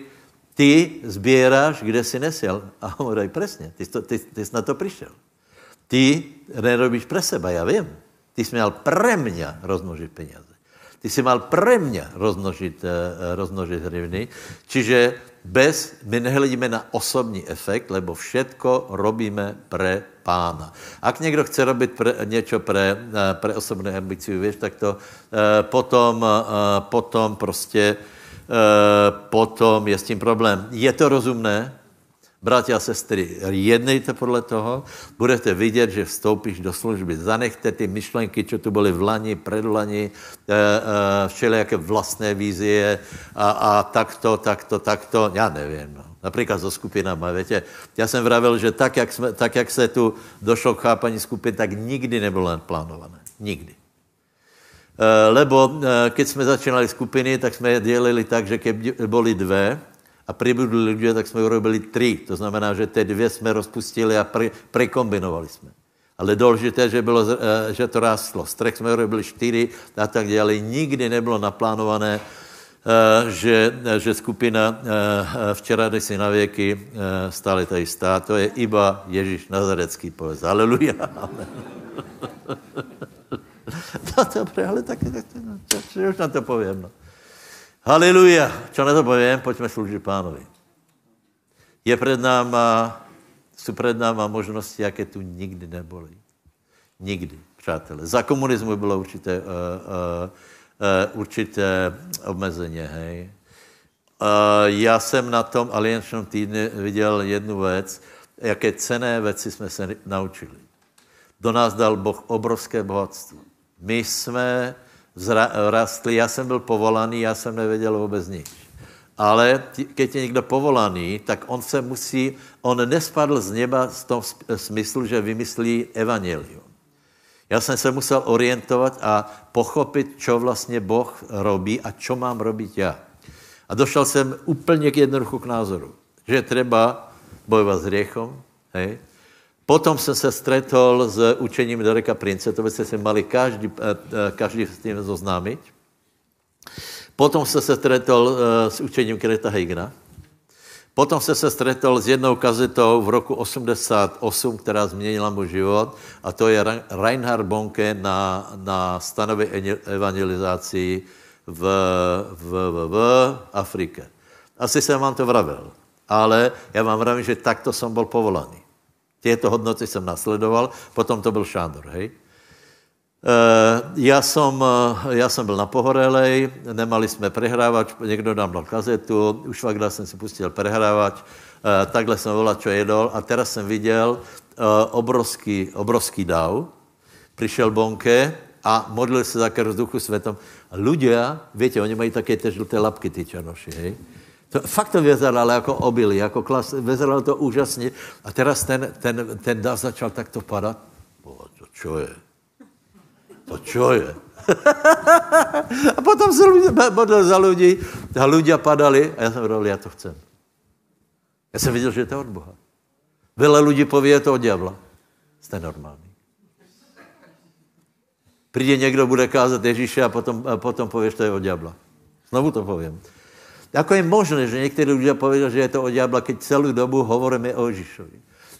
ty sbíráš, kde si nesiel. A hovorí, presně, ty, ty, ty jsi na to přišel. Ty nerobíš pre seba, já vím. Ty jsi měl pre mě rozmnožit peněze. Ty jsi mal pre mě rozmnožit, uh, rozmnožit hrivny. Čiže bez, my nehledíme na osobní efekt, lebo všetko robíme pre pána. Ak někdo chce robit pre, něco pre, uh, pre osobné ambici, víš, tak to potom, potom prostě potom je s tím problém. Je to rozumné? Bratě a sestry, jednejte podle toho, budete vidět, že vstoupíš do služby. Zanechte ty myšlenky, co tu byly v lani, predlani, e, e, všelijaké vlastné vízie a, a takto, takto, takto, já nevím. No. Například so skupinama, víte. Já jsem vravil, že tak jak, jsme, tak, jak se tu došlo k chápaní skupin, tak nikdy nebylo plánované. Nikdy. E, lebo keď jsme začínali skupiny, tak jsme je dělili tak, že byly dvě, a přibudli lidé, tak jsme urobili tři. To znamená, že ty dvě jsme rozpustili a pre, prekombinovali jsme. Ale důležité, že, bylo, eh, že to rástlo. Z třech jsme urobili čtyři a tak dále. Nikdy nebylo naplánované, eh, že, že skupina eh, včera jde si na věky stále tady stá. To je iba Ježíš Nazarecký povedz. Aleluja. no dobré, ale tak, tak, tak, tak už na to povím. No. Haleluja. Čo na to povím? Pojďme sloužit pánovi. Je před náma, jsou před náma možnosti, jaké tu nikdy neboli. Nikdy, přátelé. Za komunismu bylo určité, uh, uh, uh, určité obmezení, hej. Uh, já jsem na tom aliančním týdnu viděl jednu věc, jaké cené věci jsme se naučili. Do nás dal Boh obrovské bohatstvo. My jsme vzrastli. Já jsem byl povolaný, já jsem nevěděl vůbec nic. Ale když je někdo povolaný, tak on se musí, on nespadl z neba v tom smyslu, že vymyslí evangelium. Já jsem se musel orientovat a pochopit, co vlastně Boh robí a co mám robit já. A došel jsem úplně k jednoduchu k názoru, že je třeba bojovat s hriechom, hej, Potom jsem se stretol s učením Dereka Prince, to byste si mali každý, eh, eh, každý s tím zoznámit. Potom jsem se stretol eh, s učením Kreta Heigna. Potom jsem se stretol s jednou kazetou v roku 88, která změnila můj život, a to je Reinhard Bonke na, na stanově evangelizaci v, v, v, v Afrike. Asi jsem vám to vravil, ale já vám vravím, že takto jsem byl povolaný. Těto hodnoty jsem nasledoval, potom to byl Šándor, hej. Eh, já jsem, eh, já jsem byl na Pohorelej, nemali jsme prehrávač, někdo nám dal kazetu, už Vagda jsem si pustil prehrávač, eh, takhle jsem volal, čo jedol a teraz jsem viděl obrovský, obrovský dav, Přišel Bonke a modlil se za krv duchu svetom. Ľudia, víte, oni mají také ty žluté lapky, ty černoši, hej? To, fakt to vyzeralo jako obilí, jako klas, vyzeralo to úžasně. A teraz ten, ten, ten dáv začal takto padat. O, to čo je? To čo je? a potom se lidé modlil za lidi a ľudia padali a já jsem říkal, já to chcem. Já jsem viděl, že je to od Boha. Vele lidí poví, je to od diabla. Jste normální. Přijde někdo, bude kázat Ježíše a potom, a potom pověš, to je od diabla. Znovu to povím. Jako je možné, že někteří lidé povedali, že je to od diabla, keď celou dobu hovoríme o Ježíšovi.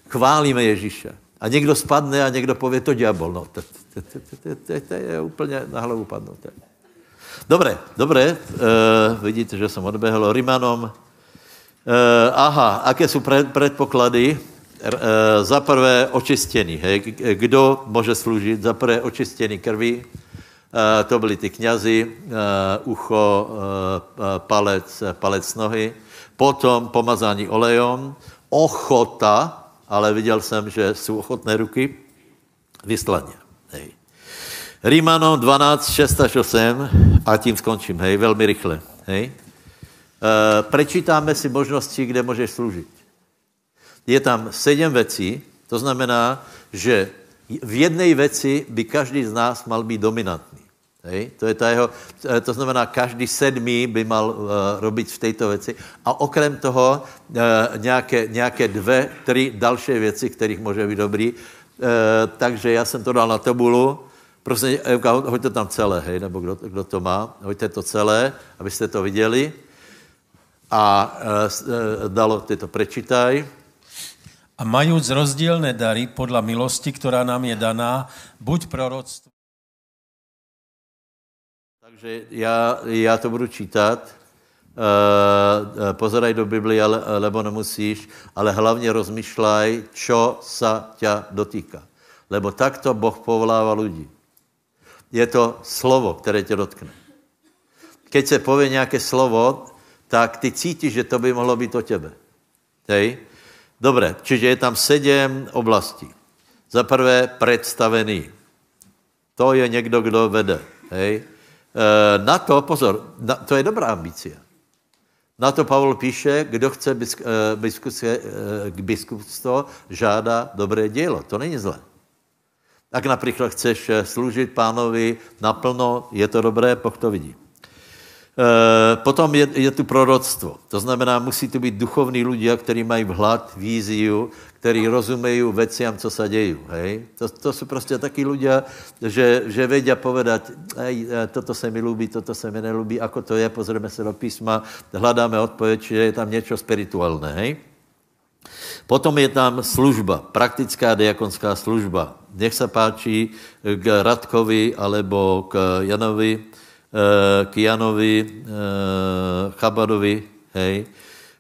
Chválíme Ježíše. A někdo spadne a někdo pově, to diabol. No, to, to, to, to, to, to je úplně na hlavu padnuté. Dobré, dobré. Uh, vidíte, že jsem odběhl Rimanom. Uh, aha, aké jsou předpoklady? Uh, za prvé očistění. Hej. Kdo může sloužit? Za prvé očistění krví. Uh, to byli ty kňazi, uh, ucho, uh, palec, palec nohy. Potom pomazání olejom, ochota, ale viděl jsem, že jsou ochotné ruky, vyslaně. Hej. Rímano 12, 6 až 8 a tím skončím, hej, velmi rychle. Hej. E, prečítáme si možnosti, kde můžeš sloužit. Je tam sedm věcí, to znamená, že v jedné věci by každý z nás mal být dominantní. Hej? To, je ta jeho, to znamená, každý sedmý by mal uh, robit v této věci. A okrem toho uh, nějaké, nějaké dvě, tři další věci, kterých může být dobrý. Uh, takže já jsem to dal na tabulu. Prosím, Evka, hoďte tam celé, hej, nebo kdo, kdo to má. Hoďte to celé, abyste to viděli. A uh, dalo, ty to prečítaj. A majúc rozdílné dary podle milosti, která nám je daná, buď proroctvo, takže já, já to budu čítat. Uh, pozoraj do Biblia, lebo nemusíš, ale hlavně rozmýšlej, čo sa tě dotýká. Lebo takto Boh povolává lidi. Je to slovo, které tě dotkne. Keď se pově nějaké slovo, tak ty cítíš, že to by mohlo být o tebe. Hej? Dobré, čiže je tam sedm oblastí. Za prvé představený. To je někdo, kdo vede. Hej? Eh, na to, pozor, na, to je dobrá ambice. Na to Pavel píše, kdo chce bisk, eh, biskupské, eh, k biskupstvo, žádá dobré dílo. To není zlé. Tak například chceš sloužit pánovi naplno, je to dobré, Boh to vidí. Potom je, je tu proroctvo. To znamená, musí tu být duchovní lidé, kteří mají vhlad, víziu, kteří rozumejí věciam, co se dějí. Hej? To, to jsou prostě taky lidé, že, že vědí povedat, hej, e, toto se mi líbí, toto se mi nelúbí, ako to je, pozrieme se do písma, hledáme odpověď, že je tam něco spirituálné. Hej? Potom je tam služba, praktická diakonská služba. Nech se páčí k Radkovi alebo k Janovi, e, k Janovi, e, Chabadovi, hej.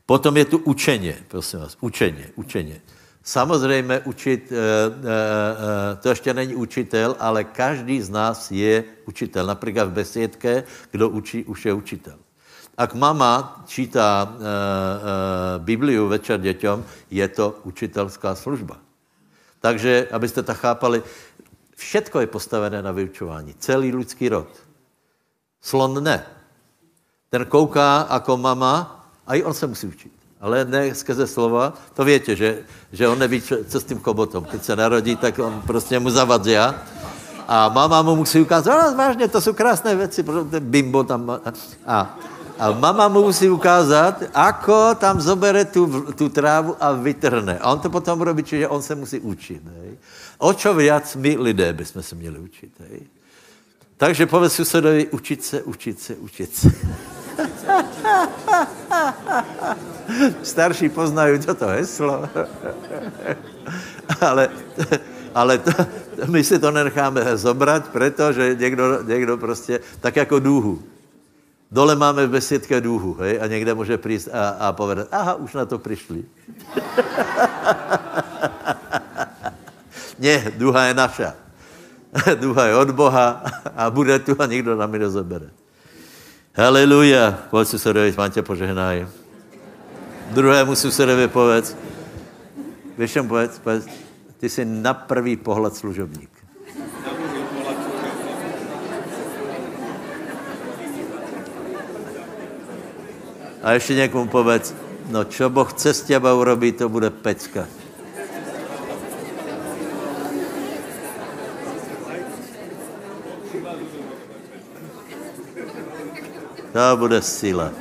Potom je tu učeně, prosím vás, učeně, učeně. Samozřejmě učit, eh, eh, eh, to ještě není učitel, ale každý z nás je učitel. Například v besedke, kdo učí, už je učitel. Ak mama čítá Bibliu večer děťom, je to učitelská služba. Takže, abyste to chápali, všetko je postavené na vyučování. Celý lidský rod. Slon ne. Ten kouká jako mama a i on se musí učit ale ne skrze slova. To víte, že, že on neví, co s tím kobotom. Když se narodí, tak on prostě mu zavadzí. A mama mu musí ukázat, no, vážně, to jsou krásné věci, protože bimbo tam má. A, a mama mu musí ukázat, ako tam zobere tu, tu trávu a vytrhne. A on to potom robí, čiže on se musí učit. Hej. O čo viac my lidé bychom se měli učit. Hej. Takže povedz susedovi, učit se, učit se, učit se. Starší poznají toto heslo. ale ale to, my si to necháme zobrat, protože někdo, někdo prostě, tak jako důhu. Dole máme v besiedke důhu, hej, a někde může přijít a, a povedat, aha, už na to přišli. ne, duha je naša. duha je od Boha a bude tu a nikdo nám ji nezabere. Haleluja. Pojď susedovi, mám tě požehnají. Druhému susedovi povedz. Víš, povedz, povedz, ty jsi na prvý pohled služobník. A ještě někomu povedz, no čo Boh chce s těba urobit, to bude pecka. To bude síla.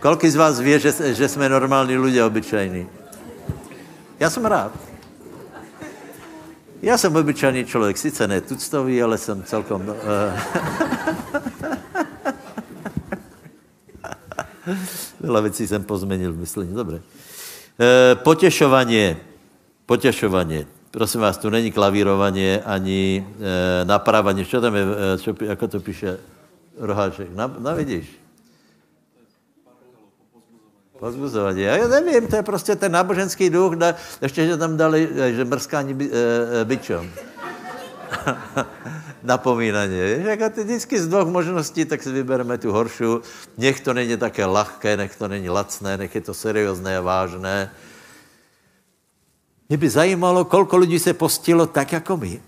Kolik z vás ví, že, že jsme normální lidé, obyčejní? Já jsem rád. Já jsem obyčejný člověk, sice ne tuctový, ale jsem celkom... Uh... Veľa věcí jsem pozmenil v myslení, dobré. E. Potěšovanie. Prosím vás, tu není klavírovanie ani e, naprávanie. Čo tam je, e, čo, jako to píše Roháček? Na, no vidíš. Pozbuzování. Já nevím, to je prostě ten náboženský duch, da, ještě, že tam dali, že mrskání by, e, byčom. Napomínaně. Jako ty vždycky z dvou možností, tak si vybereme tu horšu. Nech to není také lahké, nech to není lacné, nech je to seriózné a vážné. Mě by zajímalo, kolko lidí se postilo tak, jako my.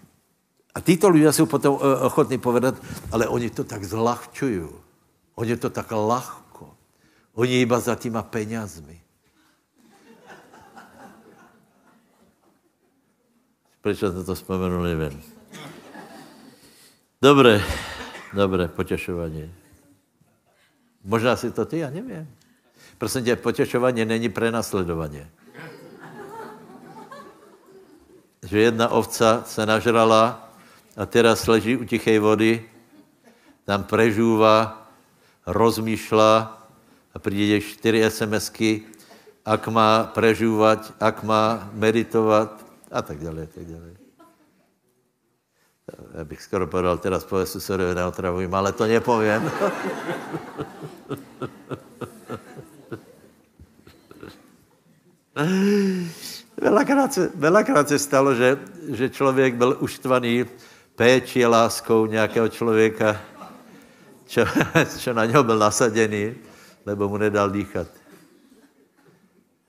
A títo lidé jsou potom e, ochotní povedat, ale oni to tak zlahčují. Oni to tak lahko Oni iba za týma peňazmi. Prečo to spomenul, nevím. Dobré, dobré, potěšování. Možná si to ty, já nevím. Prosím tě, potěšování není prenasledování. Že jedna ovca se nažrala a teraz leží u tiché vody, tam prežúva, rozmýšľa, a přijde čtyři SMSky, ak má prežívat, ak má meditovat a tak dále, tak dále. Já bych skoro povedal, teraz pově susedovi neotravujím, ale to nepovím. Velakrát se, velakrát se stalo, že, že člověk byl uštvaný péči a láskou nějakého člověka, čo, čo na něho byl nasaděný lebo mu nedal dýchat.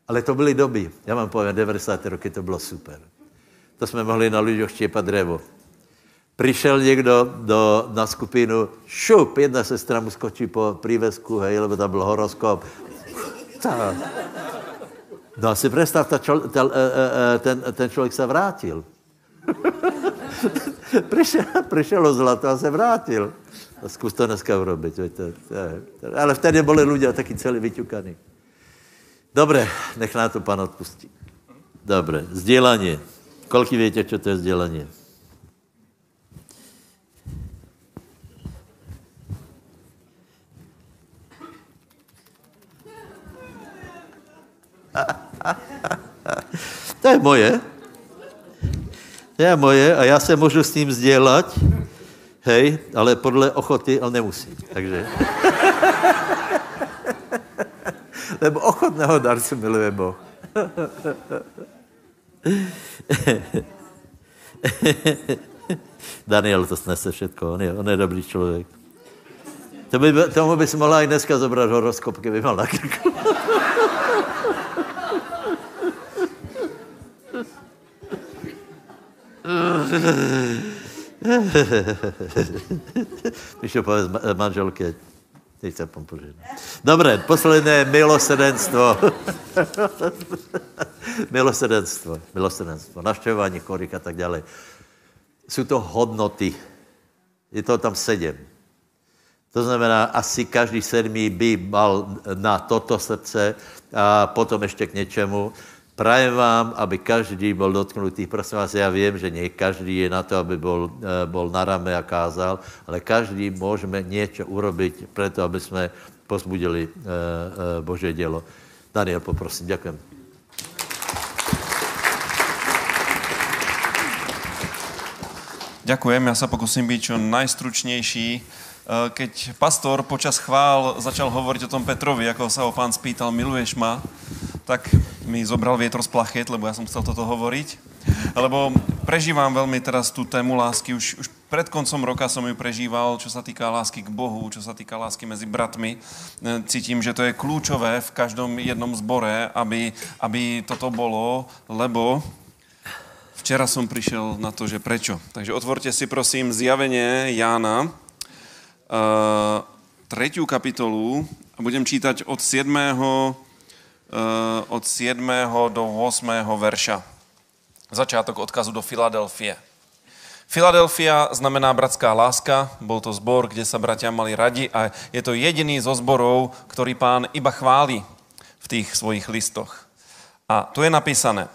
Ale to byly doby. Já vám povím, 90. roky to bylo super. To jsme mohli na lidech štěpat drevo. Přišel někdo do, na skupinu, šup, jedna sestra mu skočí po prívesku, hej, lebo tam byl horoskop. Ta. No a si představ, ta čol, ta, e, e, e, ten, ten člověk se vrátil. přišel, přišel o zlato a se vrátil. A zkus to dneska urobit. Ale vtedy byli lidé taky celý vyťukaný. Dobré, nech na to pan odpustí. Dobré, sdělání. Kolik víte, co to je sdělání? To je moje. To je moje a já se můžu s tím sdělat hej, ale podle ochoty, ale nemusí. Takže... Lebo ochotného darce miluje Boh. Daniel to snese všetko, on je, on je dobrý člověk. To by, tomu by si mohla i dneska zobrat horoskop, kdyby mal na krku. Píšu povedz manželke, teď se pompožit. Dobré, posledné milosrdenstvo. milosrdenstvo, milosrdenstvo, naštěvování chorik a tak dále. Jsou to hodnoty. Je to tam sedm. To znamená, asi každý sedmý by mal na toto srdce a potom ještě k něčemu. Prajem vám, aby každý byl dotknutý. Prosím vás, já vím, že ne každý je na to, aby byl, eh, byl na rame a kázal, ale každý můžeme něco urobit to, aby jsme pozbudili uh, uh, Bože dělo. Daniel, poprosím, děkujem. Ďakujem, ja sa pokusím byť čo najstručnejší. Keď pastor počas chvál začal hovoriť o tom Petrovi, ako sa ho pán spýtal, miluješ ma, tak mi zobral vietro z plachet, lebo ja som chcel toto hovoriť. Lebo prežívam veľmi teraz tú tému lásky. Už, už pred koncom roka som ju prežíval, čo sa týka lásky k Bohu, čo sa týka lásky mezi bratmi. Cítim, že to je kľúčové v každom jednom zbore, aby, aby toto bolo, lebo včera som prišiel na to, že prečo. Takže otvorte si prosím zjavenie Jána, tretiu kapitolu a budem čítať od 7. Uh, od 7. do 8. verša. Začátok odkazu do Filadelfie. Filadelfia znamená bratská láska, bol to zbor, kde sa bratia mali radi a je to jediný zo zborov, ktorý pán iba chváli v tých svojich listoch. A tu je napísané.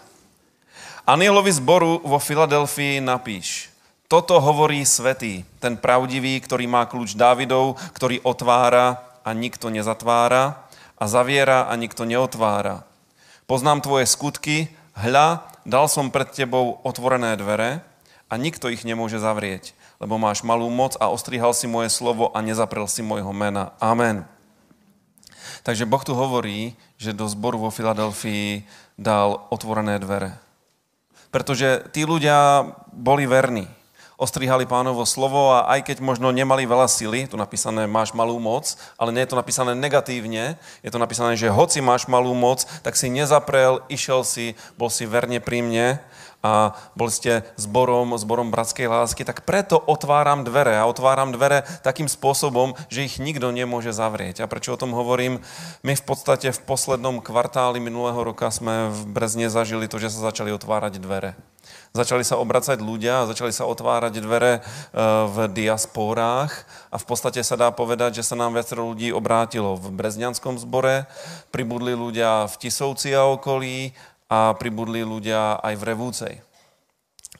Anielovi zboru vo Filadelfii napíš. Toto hovorí svetý, ten pravdivý, ktorý má kľúč Dávidov, ktorý otvára a nikto nezatvára a zaviera a nikto neotvára. Poznám tvoje skutky, hľa, dal som pred tebou otvorené dvere, a nikto ich nemôže zavrieť, lebo máš malú moc a ostrihal si moje slovo a nezaprel si môjho mena. Amen. Takže Boh tu hovorí, že do zboru vo Filadelfii dal otvorené dvere. Pretože tí ľudia boli verní. Ostrihali pánovo slovo a aj keď možno nemali veľa sily, tu napísané máš malú moc, ale nie je to napísané negatívne, je to napísané, že hoci máš malú moc, tak si nezaprel, išiel si, bol si verne pri mne a boli ste zborom, zborom bratskej lásky, tak preto otváram dvere a otváram dvere takým spôsobom, že ich nikto nemôže zavrieť. A prečo o tom hovorím? My v podstate v poslednom kvartáli minulého roka sme v Brezne zažili to, že sa začali otvárať dvere. Začali sa obracať ľudia začali sa otvárať dvere e, v diasporách a v podstate sa dá povedať, že sa nám viacero ľudí obrátilo v Brezňanskom zbore, pribudli ľudia v Tisovci a okolí, a pribudli ľudia aj v Revúcej.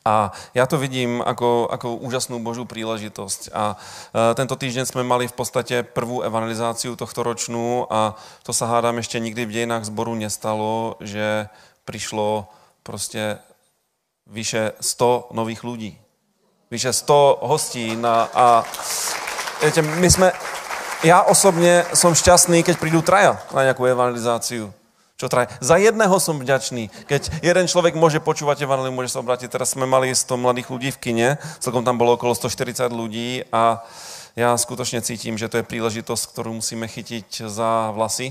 A ja to vidím ako, ako úžasnú Božú príležitosť. A e, tento týždeň sme mali v podstate prvú evangelizáciu tohto ročnú a to sa hádam ešte nikdy v dejinách zboru nestalo, že prišlo proste vyše 100 nových ľudí. Vyše 100 hostí na, a viete, my sme, ja osobne som šťastný, keď prídu traja na nejakú evangelizáciu čo traje. Za jedného som vďačný. Keď jeden človek môže počúvať evanelium, môže sa obrátiť. Teraz sme mali 100 mladých ľudí v kine, celkom tam bolo okolo 140 ľudí a ja skutočne cítim, že to je príležitosť, ktorú musíme chytiť za vlasy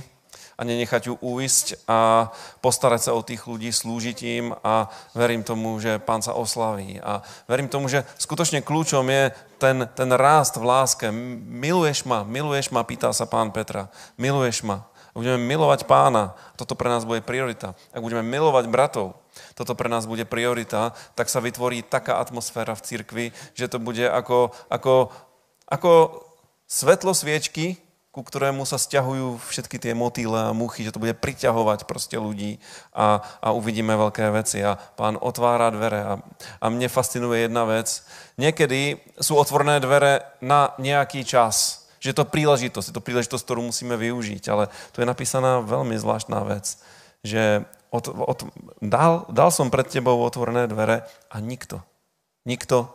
a nenechať ju uísť a postarať sa o tých ľudí, slúžiť im a verím tomu, že pán sa oslaví. A verím tomu, že skutočne kľúčom je ten, ten rást v láske. Miluješ ma, miluješ ma, pýta sa pán Petra. Miluješ ma budeme milovať pána, toto pre nás bude priorita. Ak budeme milovať bratov, toto pre nás bude priorita, tak sa vytvorí taká atmosféra v cirkvi, že to bude ako, ako, ako svetlo sviečky, ku ktorému sa stiahujú všetky tie motýle a muchy, že to bude priťahovať proste ľudí a, a uvidíme veľké veci. A pán otvára dvere a, a mne fascinuje jedna vec. Niekedy sú otvorené dvere na nejaký čas že je to príležitosť, je to príležitosť, ktorú musíme využiť, ale tu je napísaná veľmi zvláštna vec, že od, od, dal, dal som pred tebou otvorené dvere a nikto, nikto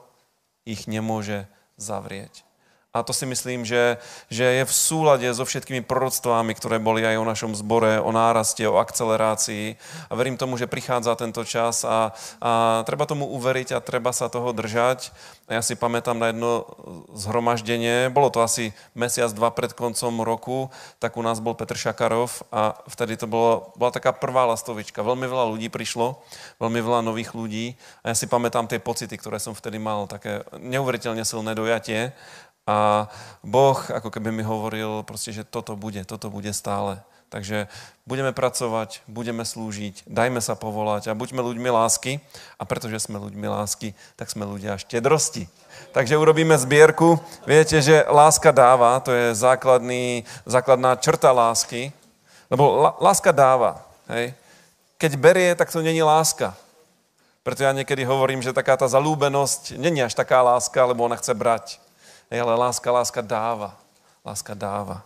ich nemôže zavrieť. A to si myslím, že, že je v súlade so všetkými proroctvami, ktoré boli aj o našom zbore, o náraste, o akcelerácii. A verím tomu, že prichádza tento čas a, a treba tomu uveriť a treba sa toho držať. A ja si pamätám na jedno zhromaždenie, bolo to asi mesiac, dva pred koncom roku, tak u nás bol Petr Šakarov a vtedy to bolo, bola taká prvá lastovička. Veľmi veľa ľudí prišlo, veľmi veľa nových ľudí a ja si pamätám tie pocity, ktoré som vtedy mal, také neuveriteľne silné dojatie a Boh ako keby mi hovoril proste, že toto bude, toto bude stále. Takže budeme pracovať, budeme slúžiť, dajme sa povolať a buďme ľuďmi lásky. A pretože sme ľuďmi lásky, tak sme ľudia štedrosti. Takže urobíme zbierku. Viete, že láska dáva, to je základný, základná črta lásky. Lebo láska dáva. Hej? Keď berie, tak to není láska. Preto ja niekedy hovorím, že taká tá zalúbenosť není až taká láska, lebo ona chce brať. Hej, ale láska, láska dáva. Láska dáva.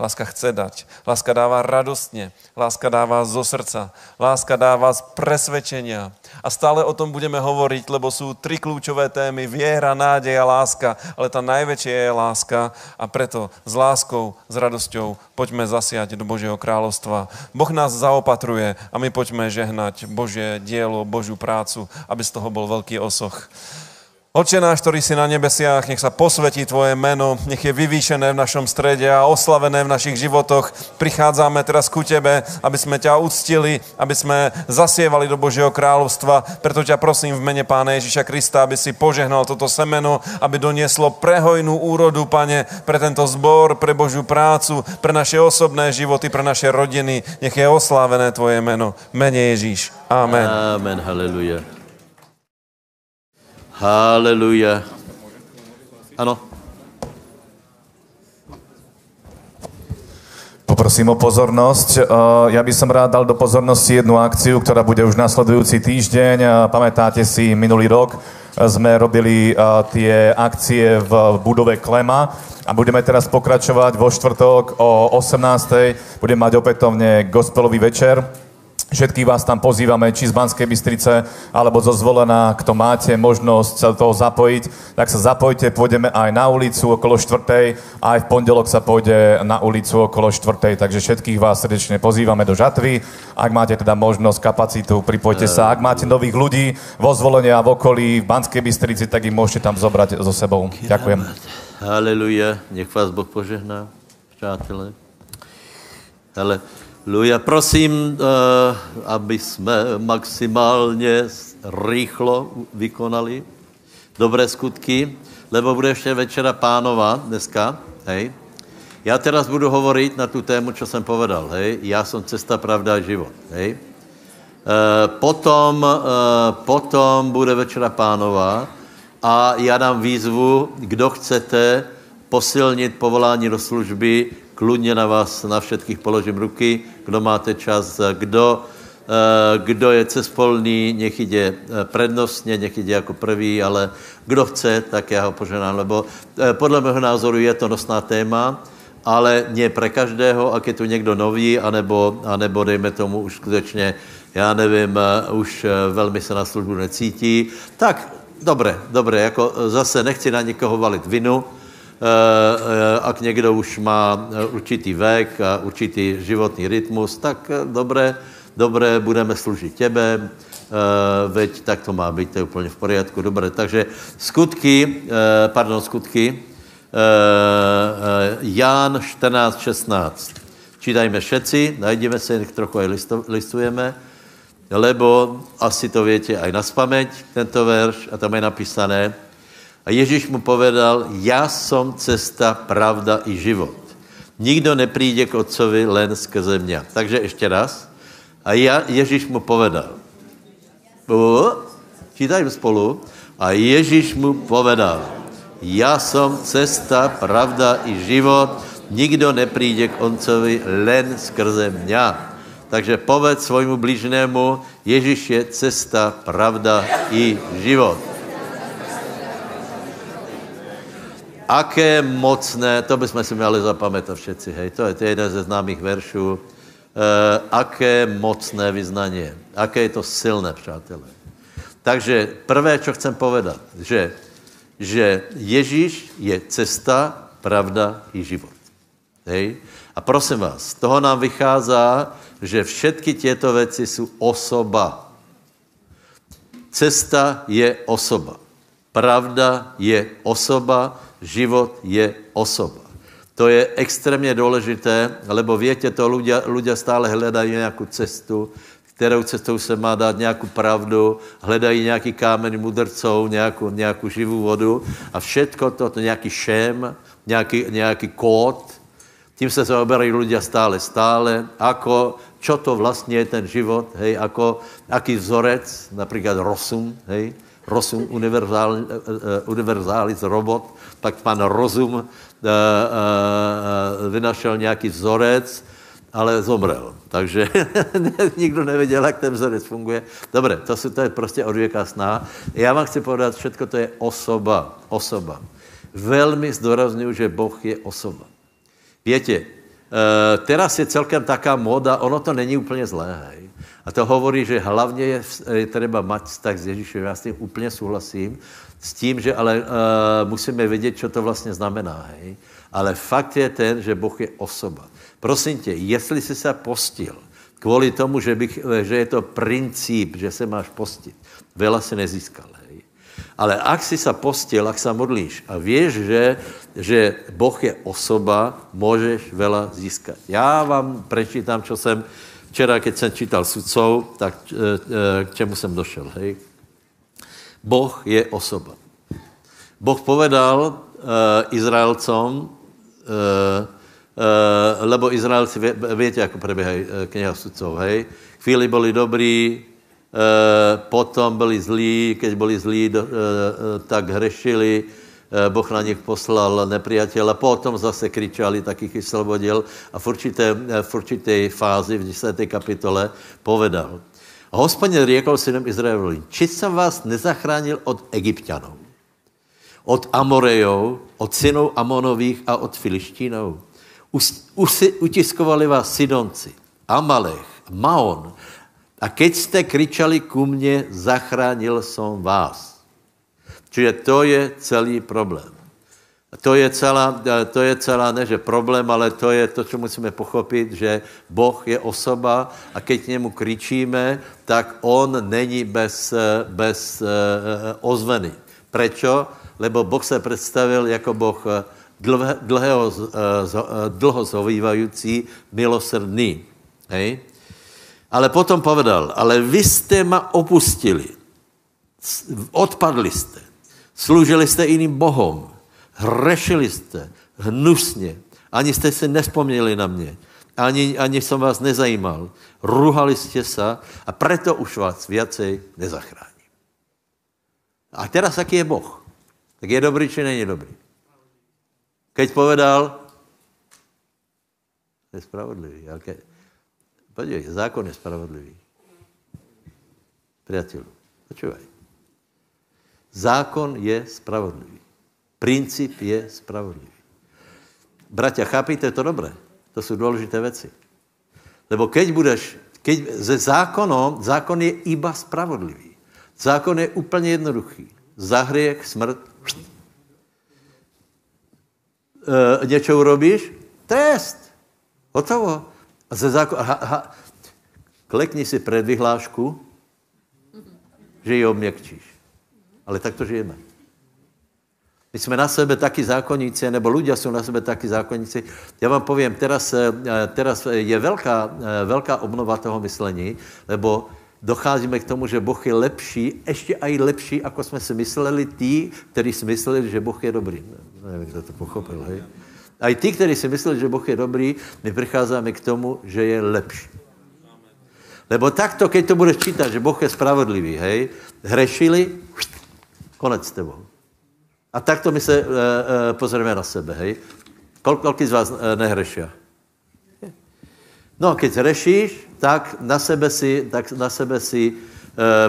Láska chce dať. Láska dáva radostne. Láska dáva zo srdca. Láska dáva z presvedčenia. A stále o tom budeme hovoriť, lebo sú tri kľúčové témy. Viera, nádej a láska. Ale tá najväčšia je láska a preto s láskou, s radosťou poďme zasiať do Božieho kráľovstva. Boh nás zaopatruje a my poďme žehnať Božie dielo, Božiu prácu, aby z toho bol veľký osoch. Oče náš, ktorý si na nebesiach, nech sa posvetí Tvoje meno, nech je vyvýšené v našom strede a oslavené v našich životoch. Prichádzame teraz ku Tebe, aby sme ťa uctili, aby sme zasievali do Božieho kráľovstva. Preto ťa prosím v mene Pána Ježiša Krista, aby si požehnal toto semeno, aby donieslo prehojnú úrodu, Pane, pre tento zbor, pre Božiu prácu, pre naše osobné životy, pre naše rodiny. Nech je oslávené Tvoje meno. Mene Ježíš. Amen. Amen, haleluja. Haleluja. Ano. Poprosím o pozornosť. Eh, Ja by som rád dal do pozornosti jednu akciu, ktorá bude už nasledujúci týždeň. Eh, Pamätáte si, minulý rok eh, sme robili tie akcie v budove Klema a budeme teraz pokračovať vo štvrtok o 18. Budeme mať opätovne gospelový večer. Všetkých vás tam pozývame, či z Banskej Bystrice, alebo zo zvolená, kto máte možnosť sa do toho zapojiť, tak sa zapojte, pôjdeme aj na ulicu okolo štvrtej, a aj v pondelok sa pôjde na ulicu okolo štvrtej, takže všetkých vás srdečne pozývame do žatvy. Ak máte teda možnosť, kapacitu, pripojte sa. Ak máte nových ľudí vo zvolení a v okolí v Banskej Bystrici, tak ich môžete tam zobrať so sebou. Ďakujem. Haleluja. Nech vás Boh požehná, přátelé. Haleluja. Prosím, eh, aby jsme maximálně rýchlo vykonali dobré skutky, lebo bude ještě večera pánova dneska, hej. Já teraz budu hovorit na tu tému, co jsem povedal, hej. Já jsem cesta, pravda a život, hej. Eh, Potom, eh, potom bude večera pánova a já dám výzvu, kdo chcete posilnit povolání do služby, kludně na vás, na všetkých položím ruky, kdo máte čas, kdo, eh, kdo je cespolný, nech jde eh, prednostně, nech jde jako prvý, ale kdo chce, tak já ho poženám, lebo eh, podle mého názoru je to nosná téma, ale nie pre každého, ak je tu někdo nový, anebo, anebo dejme tomu už skutečně, já nevím, už velmi se na službu necítí, tak dobré, dobré, jako zase nechci na někoho valit vinu, ak někdo už má určitý vek a určitý životní rytmus, tak dobré, dobré, budeme služit těbe, veď tak to má být, to je úplně v poriadku, dobré. Takže skutky, pardon, skutky, Ján 14, 16. Čítajme všetci, najdeme se, trochu aj listujeme, lebo asi to větě aj na spameť, tento verš, a tam je napísané, a Ježíš mu povedal, já jsem cesta, pravda i život. Nikdo nepríde k otcovi len skrze mě. Takže ještě raz. A já, Ježíš mu povedal. Čítajme spolu. A Ježíš mu povedal, já jsem cesta, pravda i život. Nikdo nepríde k otcovi len skrze mě. Takže povedz svojmu blížnému, Ježíš je cesta, pravda i život. Aké mocné, to bychom si měli zapamětat všetci, hej, to je, to je jeden ze známých veršů, e, aké mocné vyznanie, aké je to silné, přátelé. Takže prvé, co chcem povedat, že, že Ježíš je cesta, pravda i život. Hej? A prosím vás, z toho nám vychází, že všetky těto věci jsou osoba. Cesta je osoba. Pravda je osoba, život je osoba. To je extrémně důležité, lebo větě, to ľudia, ľudia stále hledají nějakou cestu, kterou cestou se má dát nějakou pravdu, hledají nějaký kámen mudrcov, nějakou, nějakou živou vodu a všetko to, to nějaký šém, nějaký, nějaký kód, tím se zaoberají ľudia stále, stále, ako, čo to vlastně je ten život, hej, ako, aký vzorec, například rozum, hej, rozum univerzál, univerzális robot, pak pan rozum uh, vynašel nějaký vzorec, ale zomrel. Takže nikdo nevěděl, jak ten vzorec funguje. Dobře, to, to je prostě odvěká sná. Já vám chci povedat, všetko to je osoba. Osoba. Velmi zdůraznuju, že Boh je osoba. Větě, teraz je celkem taká moda, ono to není úplně zlé, hej. A to hovorí, že hlavně je, je třeba mať vztah s Ježíšem. Já s tím úplně souhlasím. S tím, že ale uh, musíme vědět, co to vlastně znamená. Hej? Ale fakt je ten, že Boh je osoba. Prosím tě, jestli jsi se postil kvůli tomu, že, bych, že je to princip, že se máš postit, vela si nezískal. Hej? Ale ak si sa postil, ak sa modlíš a vieš, že, že Boh je osoba, môžeš veľa získať. Já vám prečítam, čo jsem včera, keď jsem čítal sudcov, tak e, e, k čemu jsem došel. Hej? Boh je osoba. Boh povedal uh, Izraelcom, uh, lebo Izraelci, vie, viete, ako prebiehajú uh, kniha sudcov, hej? Chvíli boli dobrí, uh, potom byli zlí, keď boli zlí, tak hrešili, uh, Boh na nich poslal nepriateľa, potom zase kričali, tak ich vyslobodil a v určité, v určitej fázi, v 10. kapitole, povedal, hospodin riekol synom Izraelovým, či jsem vás nezachránil od egyptianov, od Amorejov, od synov Amonových a od Filištínov. Utiskovali vás Sidonci, Amalech, Maon. A keď jste kričali ku mně, zachránil jsem vás. Čiže to je celý problém. To je celá, to je celá, ne že problém, ale to je to, co musíme pochopit, že Boh je osoba a keď k němu kričíme, tak on není bez, bez uh, ozveny. Prečo? lebo Boh se představil jako Boh eh, dlhé, dlhého, eh, eh, dlho zhovývající, milosrdný. Hej? Ale potom povedal, ale vy jste ma opustili, odpadli jste, služili jste jiným bohom, hrešili jste hnusně, ani jste se nespomněli na mě, ani, ani jsem vás nezajímal, ruhali jste se a preto už vás viacej nezachráním. A teraz jaký je Boh? tak je dobrý, či není dobrý? Keď povedal, je spravodlivý. Ke... Podívej, zákon je spravodlivý. Priateľu, počúvaj. Zákon je spravodlivý. Princíp je spravodlivý. Bratia, chápíte to dobré? To jsou důležité věci. Lebo keď budeš, keď ze zákonom, zákon je iba spravodlivý. Zákon je úplně jednoduchý. Za hriech, smrt, e, něco urobíš, trest. Hotovo. A ze zákon, ha, ha, klekni si před vyhlášku, že ji obměkčíš. Ale tak to žijeme. My jsme na sebe taky zákonníci, nebo ľudia jsou na sebe taky zákonníci. Já vám povím, teraz, e, teraz je velká, e, velká obnova toho myšlení, lebo docházíme k tomu, že Boh je lepší, ještě i lepší, ako jsme si mysleli tí, kteří si mysleli, že Boh je dobrý. Nevím, kdo to pochopil, hej. A i tí, kteří si mysleli, že Boh je dobrý, my přicházíme k tomu, že je lepší. Lebo takto, keď to budeš čítat, že Boh je spravodlivý, hej, hrešili, konec s tebou. A takto my se e, e, pozrieme na sebe, hej. Kol, kolik z vás e, nehrešia? No, keď řešíš, tak na sebe si, tak na sebe si e,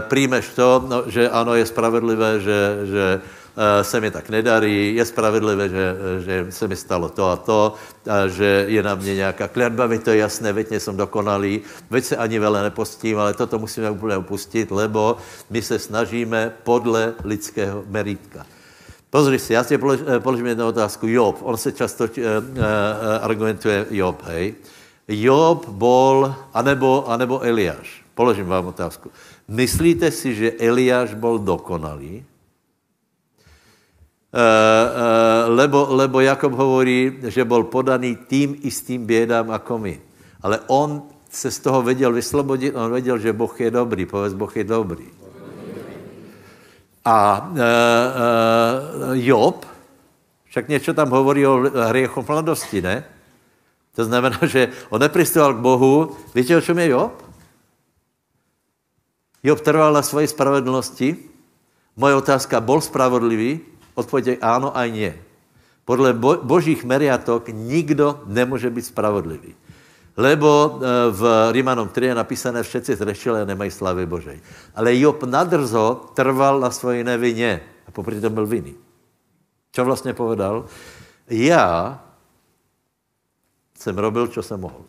príjmeš to, no, že ano, je spravedlivé, že, že se mi tak nedarí, je spravedlivé, že, že se mi stalo to a to, a že je na mě nějaká kletba, mi to je jasné, veď jsem dokonalý, veď se ani vele nepostím, ale toto musíme úplně upustit, lebo my se snažíme podle lidského meritka. Pozri si, já si položím jednu otázku. Job, on se často uh, uh, argumentuje Job, hej. Job bol, anebo, anebo Eliáš. Položím vám otázku. Myslíte si, že Eliáš bol dokonalý? Uh, uh, lebo, lebo Jakob hovorí, že bol podaný tým istým bědám ako my. Ale on se z toho věděl vyslobodit, on věděl, že Boh je dobrý, povedz, Boh je dobrý. A uh, uh, Job, však něco tam hovorí o hriechu mladosti, ne? To znamená, že on nepristoval k Bohu. Víte, o čem je Job? Job trval na svojej spravedlnosti. Moje otázka, bol spravodlivý? Odpověď je áno aj nie. Podle bo, božích meriatok nikdo nemůže být spravodlivý. Lebo e, v Rímanom 3 je napísané, všetci zrešili a nemají slavy Božej. Ale Job nadrzo trval na svojej nevině a popri tom byl vinný. Čo vlastně povedal? Já jsem robil, co jsem mohl.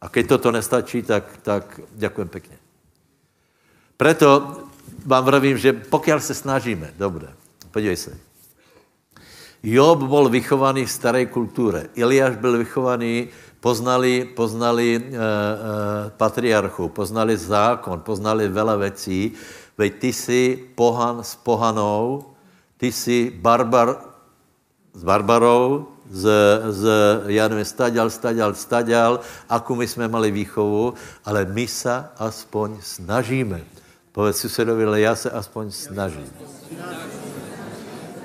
A keď toto nestačí, tak, tak děkujem pěkně. Preto vám vravím, že pokud se snažíme, dobré, podívej se. Job byl vychovaný v staré kultuře. Eliáš byl vychovaný Poznali, poznali e, e, patriarchu, poznali zákon, poznali veľa vecí. Veď ty si pohan s pohanou, ty si barbar s barbarou, z, z ja neviem, staďal, staďal, staďal, akú my sme mali výchovu, ale my sa aspoň snažíme. Povedz susedovi, ale ja sa aspoň snažím.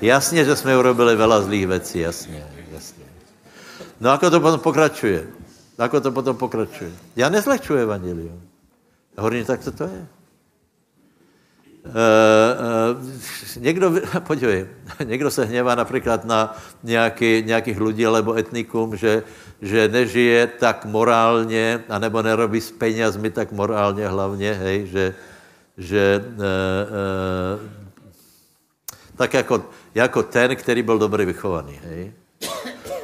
Jasně, že jsme urobili veľa zlých věcí, jasně, jasně. No ako to potom pokračuje? Ako to potom pokračuje? Já nezlehčuji evangelium. Hovorím, tak to to je. Uh, uh, někdo, podívej, někdo se hněvá například na nějaký, nějakých lidí alebo etnikum, že, že nežije tak morálně, anebo nerobí s penězmi tak morálně hlavně, hej, že, že uh, uh, tak jako, jako ten, který byl dobře vychovaný, hej.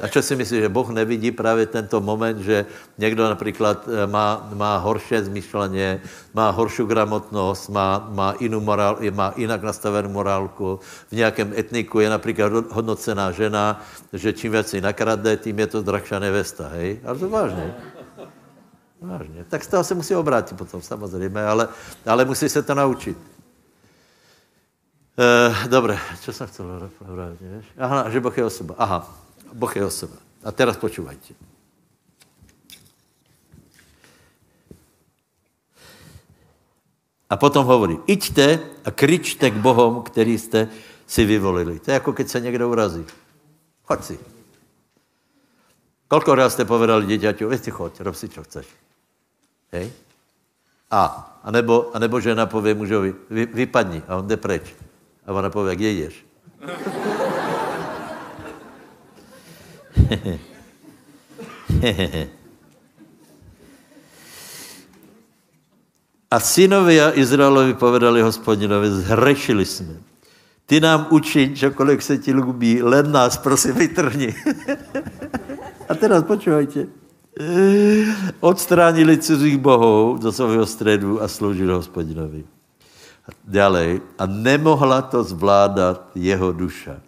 A čo si myslíš, že Boh nevidí právě tento moment, že někdo například eh, má, má horší zmyšleně, má horší gramotnost, má, má, jinou morál, má jinak nastavenou morálku, v nějakém etniku je například hodnocená žena, že čím věci nakradne, tím je to drahšá nevesta, hej? Ale to vážně. Vážně. Tak z toho se musí obrátit potom, samozřejmě, ale, ale musí se to naučit. E, čo jsem chcel vrátit, Aha, že Boh je osoba. Aha. Boh je osoba. A teraz počúvajte. A potom hovorí, iďte a kričte k Bohom, který jste si vyvolili. To je jako keď se někdo urazí. Choď si. Kolko raz jste povedali děťaťu, vy si choď, rob si, čo chceš. Hej? A, a nebo, a nebo žena pově mužovi, vy, vypadni a on jde preč. A ona pově, kde jdeš? A synovia Izraelovi povedali hospodinovi, zhrešili jsme. Ty nám učí, čokoliv se ti lubí, len nás prosím vytrhni. A teraz počúvajte. Odstránili cizích bohů do svého středu a sloužili hospodinovi. Ďalej. A nemohla to zvládat jeho duša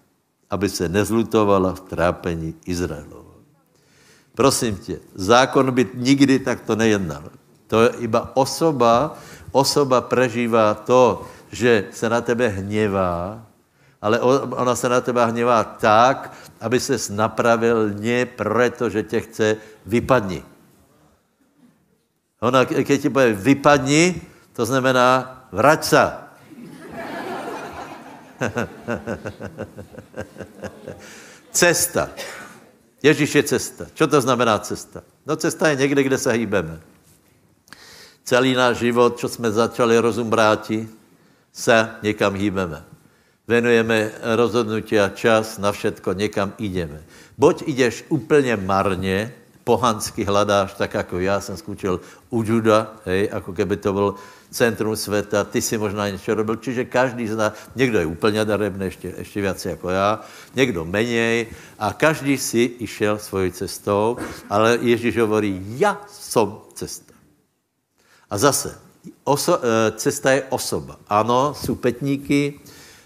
aby se nezlutovala v trápení Izraelova. Prosím tě, zákon by nikdy takto nejednal. To je iba osoba, osoba prežívá to, že se na tebe hněvá, ale ona se na teba hněvá tak, aby se napravil ne proto, že tě chce vypadni. Ona, když ti pově vypadni, to znamená vrať se. cesta. Ježíš je cesta. Co to znamená cesta? No cesta je někde, kde se hýbeme. Celý náš život, co jsme začali rozum bráti, se někam hýbeme. Venujeme rozhodnutí a čas na všetko, někam jdeme. Boď jdeš úplně marně, pohansky hledáš, tak jako já jsem skúčil u Juda, hej, jako keby to byl centrum světa, ty si možná něco robil, čiže každý zná, někdo je úplně darebný, ještě, ještě víc jako já, někdo menej a každý si išel svojí cestou, ale Ježíš hovorí, já jsem cesta. A zase, oso, eh, cesta je osoba. Ano, jsou petníky,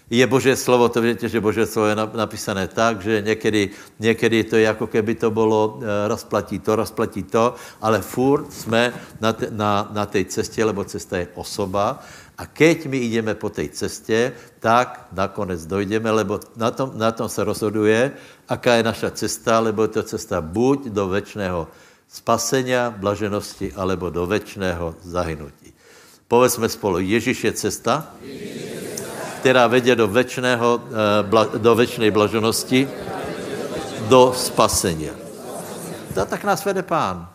je Bože slovo, to víte, že Bože slovo je napísané tak, že někdy, někdy to je jako keby to bylo, eh, rozplatí to, rozplatí to, ale furt jsme na, te, na, na té cestě, lebo cesta je osoba a keď my jdeme po té cestě, tak nakonec dojdeme, lebo na tom, na tom se rozhoduje, aká je naša cesta, lebo je to cesta buď do večného spasenia, blaženosti, alebo do večného zahynutí. Povedzme spolu, Ježíš je cesta. Ježíš která vedě do, večného, eh, do večné blaženosti, do spasení. To tak nás vede pán.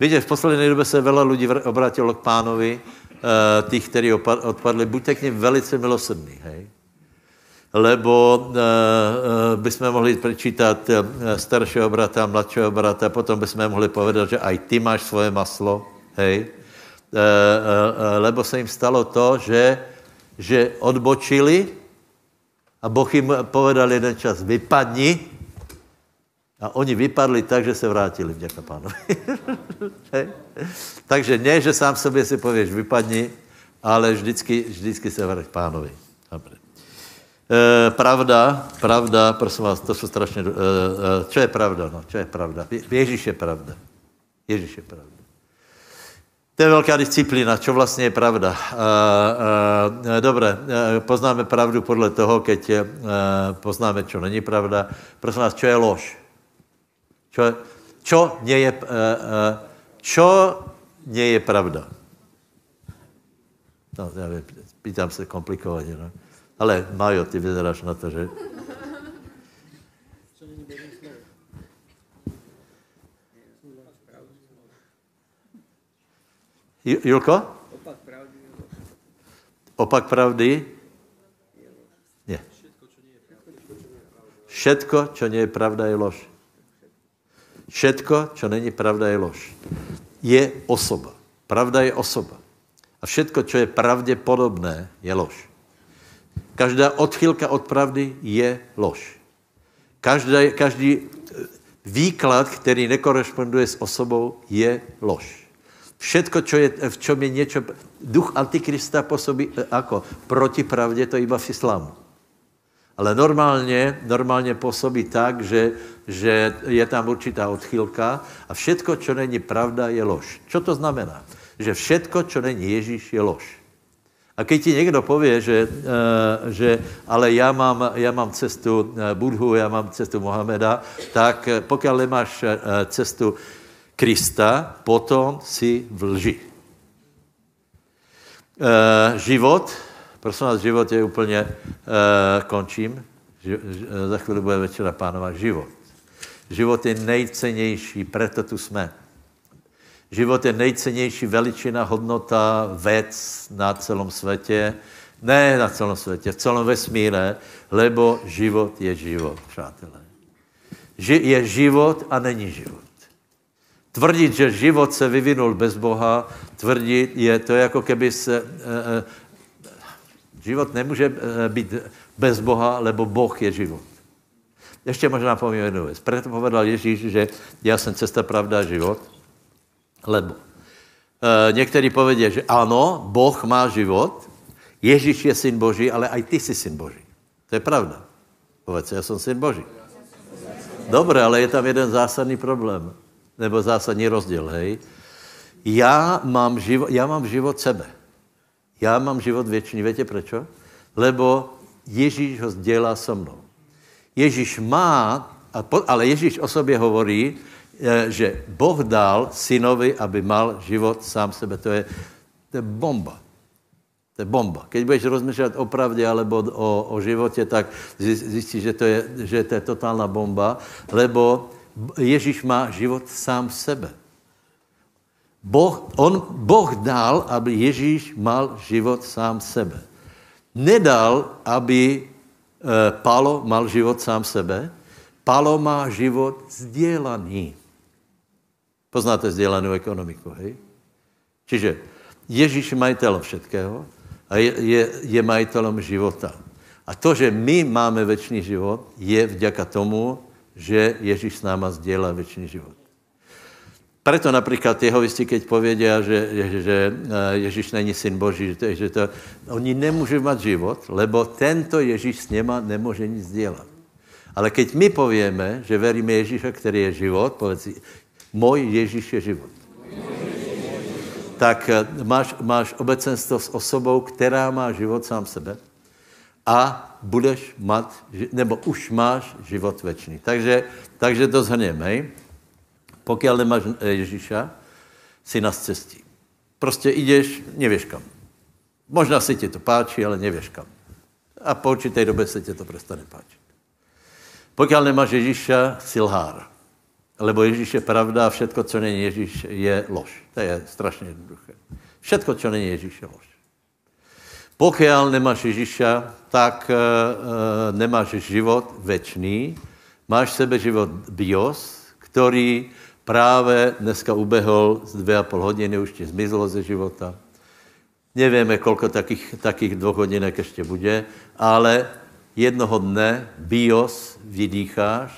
Víte, v poslední době se veľa lidí obrátilo k pánovi, eh, těch, kteří odpadli, buďte k ním velice milosrdní, hej? Lebo uh, bychom mohli přečítat staršího brata, mladšího brata, potom bychom mohli povedat, že aj ty máš svoje maslo, hej? Lebo se jim stalo to, že že odbočili a Boh jim povedal jeden čas, vypadni. A oni vypadli tak, že se vrátili, vďaka pánovi. Takže ne, že sám sobě si pověš, vypadni, ale vždycky, vždycky se vrať pánovi. Dobre. E, pravda, pravda, prosím vás, to jsou strašně... E, e, čo je pravda? No, čo je pravda? Ježíš je pravda. Ježíš je pravda. To je velká disciplína, čo vlastně je pravda. Uh, uh, dobré, uh, poznáme pravdu podle toho, keď uh, poznáme, čo není pravda. Prosím vás, čo je lož? Čo, čo nie je, čo nie je pravda? No, já vím, pýtám se komplikovaně, no. Ale Majo, ty vyzeráš na to, že... Julko? Opak pravdy. Opak pravdy? Nie. Všetko, čo nie je pravda, je lož. Všetko, čo není pravda, je lož. Je osoba. Pravda je osoba. A všetko, čo je pravděpodobné, je lož. Každá odchylka od pravdy je lož. Každý, každý výklad, který nekoresponduje s osobou, je lož. Všetko, čo je, v čom je něco, duch antikrista působí jako proti pravdě, to iba v islámu. Ale normálně, normálně působí tak, že, že je tam určitá odchylka a všetko, čo není pravda, je lož. Co to znamená? Že všetko, čo není Ježíš, je lož. A když ti někdo pově, že, e, že ale já mám, já mám cestu e, Budhu, já mám cestu Mohameda, tak pokud nemáš cestu Krista, potom si v lži. E, život, prosím vás, život je úplně, e, končím, ži, e, za chvíli bude večera pánovat život. Život je nejcennější, proto tu jsme. Život je nejcennější veličina, hodnota, věc na celém světě. Ne na celém světě, v celém vesmíre, lebo život je život, přátelé. Ži, je život a není život. Tvrdit, že život se vyvinul bez Boha, tvrdit je to jako keby se... E, život nemůže e, být bez Boha, lebo Boh je život. Ještě možná povím jednu věc. Proto povedal Ježíš, že já jsem cesta, pravda život, lebo e, někteří povedí, že ano, Boh má život, Ježíš je syn Boží, ale aj ty jsi syn Boží. To je pravda. Povedz, já jsem syn Boží. Dobré, ale je tam jeden zásadní problém nebo zásadní rozdíl, hej. Já mám, život, já mám život sebe. Já mám život věčný. Víte proč? Lebo Ježíš ho sdělá so mnou. Ježíš má, ale Ježíš o sobě hovorí, eh, že Boh dal synovi, aby mal život sám sebe. To je, to je bomba. To je bomba. Keď budeš rozmýšlet o pravdě alebo o, o životě, tak zjistíš, že to, je, že to je totálna bomba, lebo Ježíš má život sám sebe. Boh, on, boh dal, aby Ježíš mal život sám sebe. Nedal, aby e, Palo mal život sám sebe. Palo má život sdělaný. Poznáte sdělanou ekonomiku, hej? Čiže Ježíš je majitelem všetkého a je, je, je majitelem života. A to, že my máme večný život, je vďaka tomu, že Ježíš s náma sdělá věčný život. Preto například jehovisti, keď povědia, že, že eh, Ježíš není syn Boží, že to, že to, oni nemůžou mít život, lebo tento Ježíš s něma nemůže nic dělat. Ale keď my povíme, že veríme Ježíša, který je život, povedz můj Ježíš je život. Tak eh, máš, máš obecenstvo s osobou, která má život sám sebe a budeš mít, nebo už máš život večný. Takže, takže to zhrněme? Pokud nemáš Ježíša, si na cestí. Prostě jdeš, nevíš kam. Možná si ti to páčí, ale nevíš kam. A po určité době se ti to přestane páčit. Pokud nemáš Ježíša, si lhár. Lebo Ježíš je pravda a všetko, co není Ježíš, je lož. To je strašně jednoduché. Všetko, co není Ježíš, je lož. Pokud nemáš Ježíša, tak uh, nemáš život večný, máš sebe život bios, který právě dneska ubehol z dvě a půl hodiny, už ti zmizlo ze života. Nevíme, kolko takých, takých dvou hodinek ještě bude, ale jednoho dne bios vydýcháš,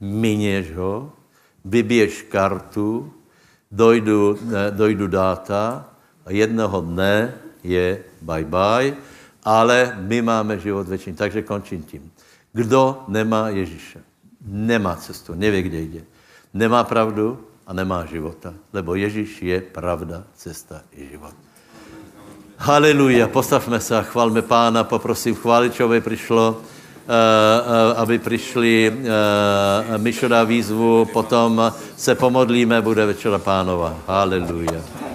minieš ho, vybiješ kartu, dojdu, dojdu dáta a jednoho dne je bye bye, ale my máme život věčný. Takže končím tím. Kdo nemá Ježíše, nemá cestu, neví, kde jde. Nemá pravdu, a nemá života. Lebo Ježíš je pravda, cesta i život. Haleluja, postavme se a chválme pána, poprosím chváličové přišlo, eh, eh, aby přišli, Mišo dá výzvu, potom se pomodlíme, bude večera pánova. Haleluja.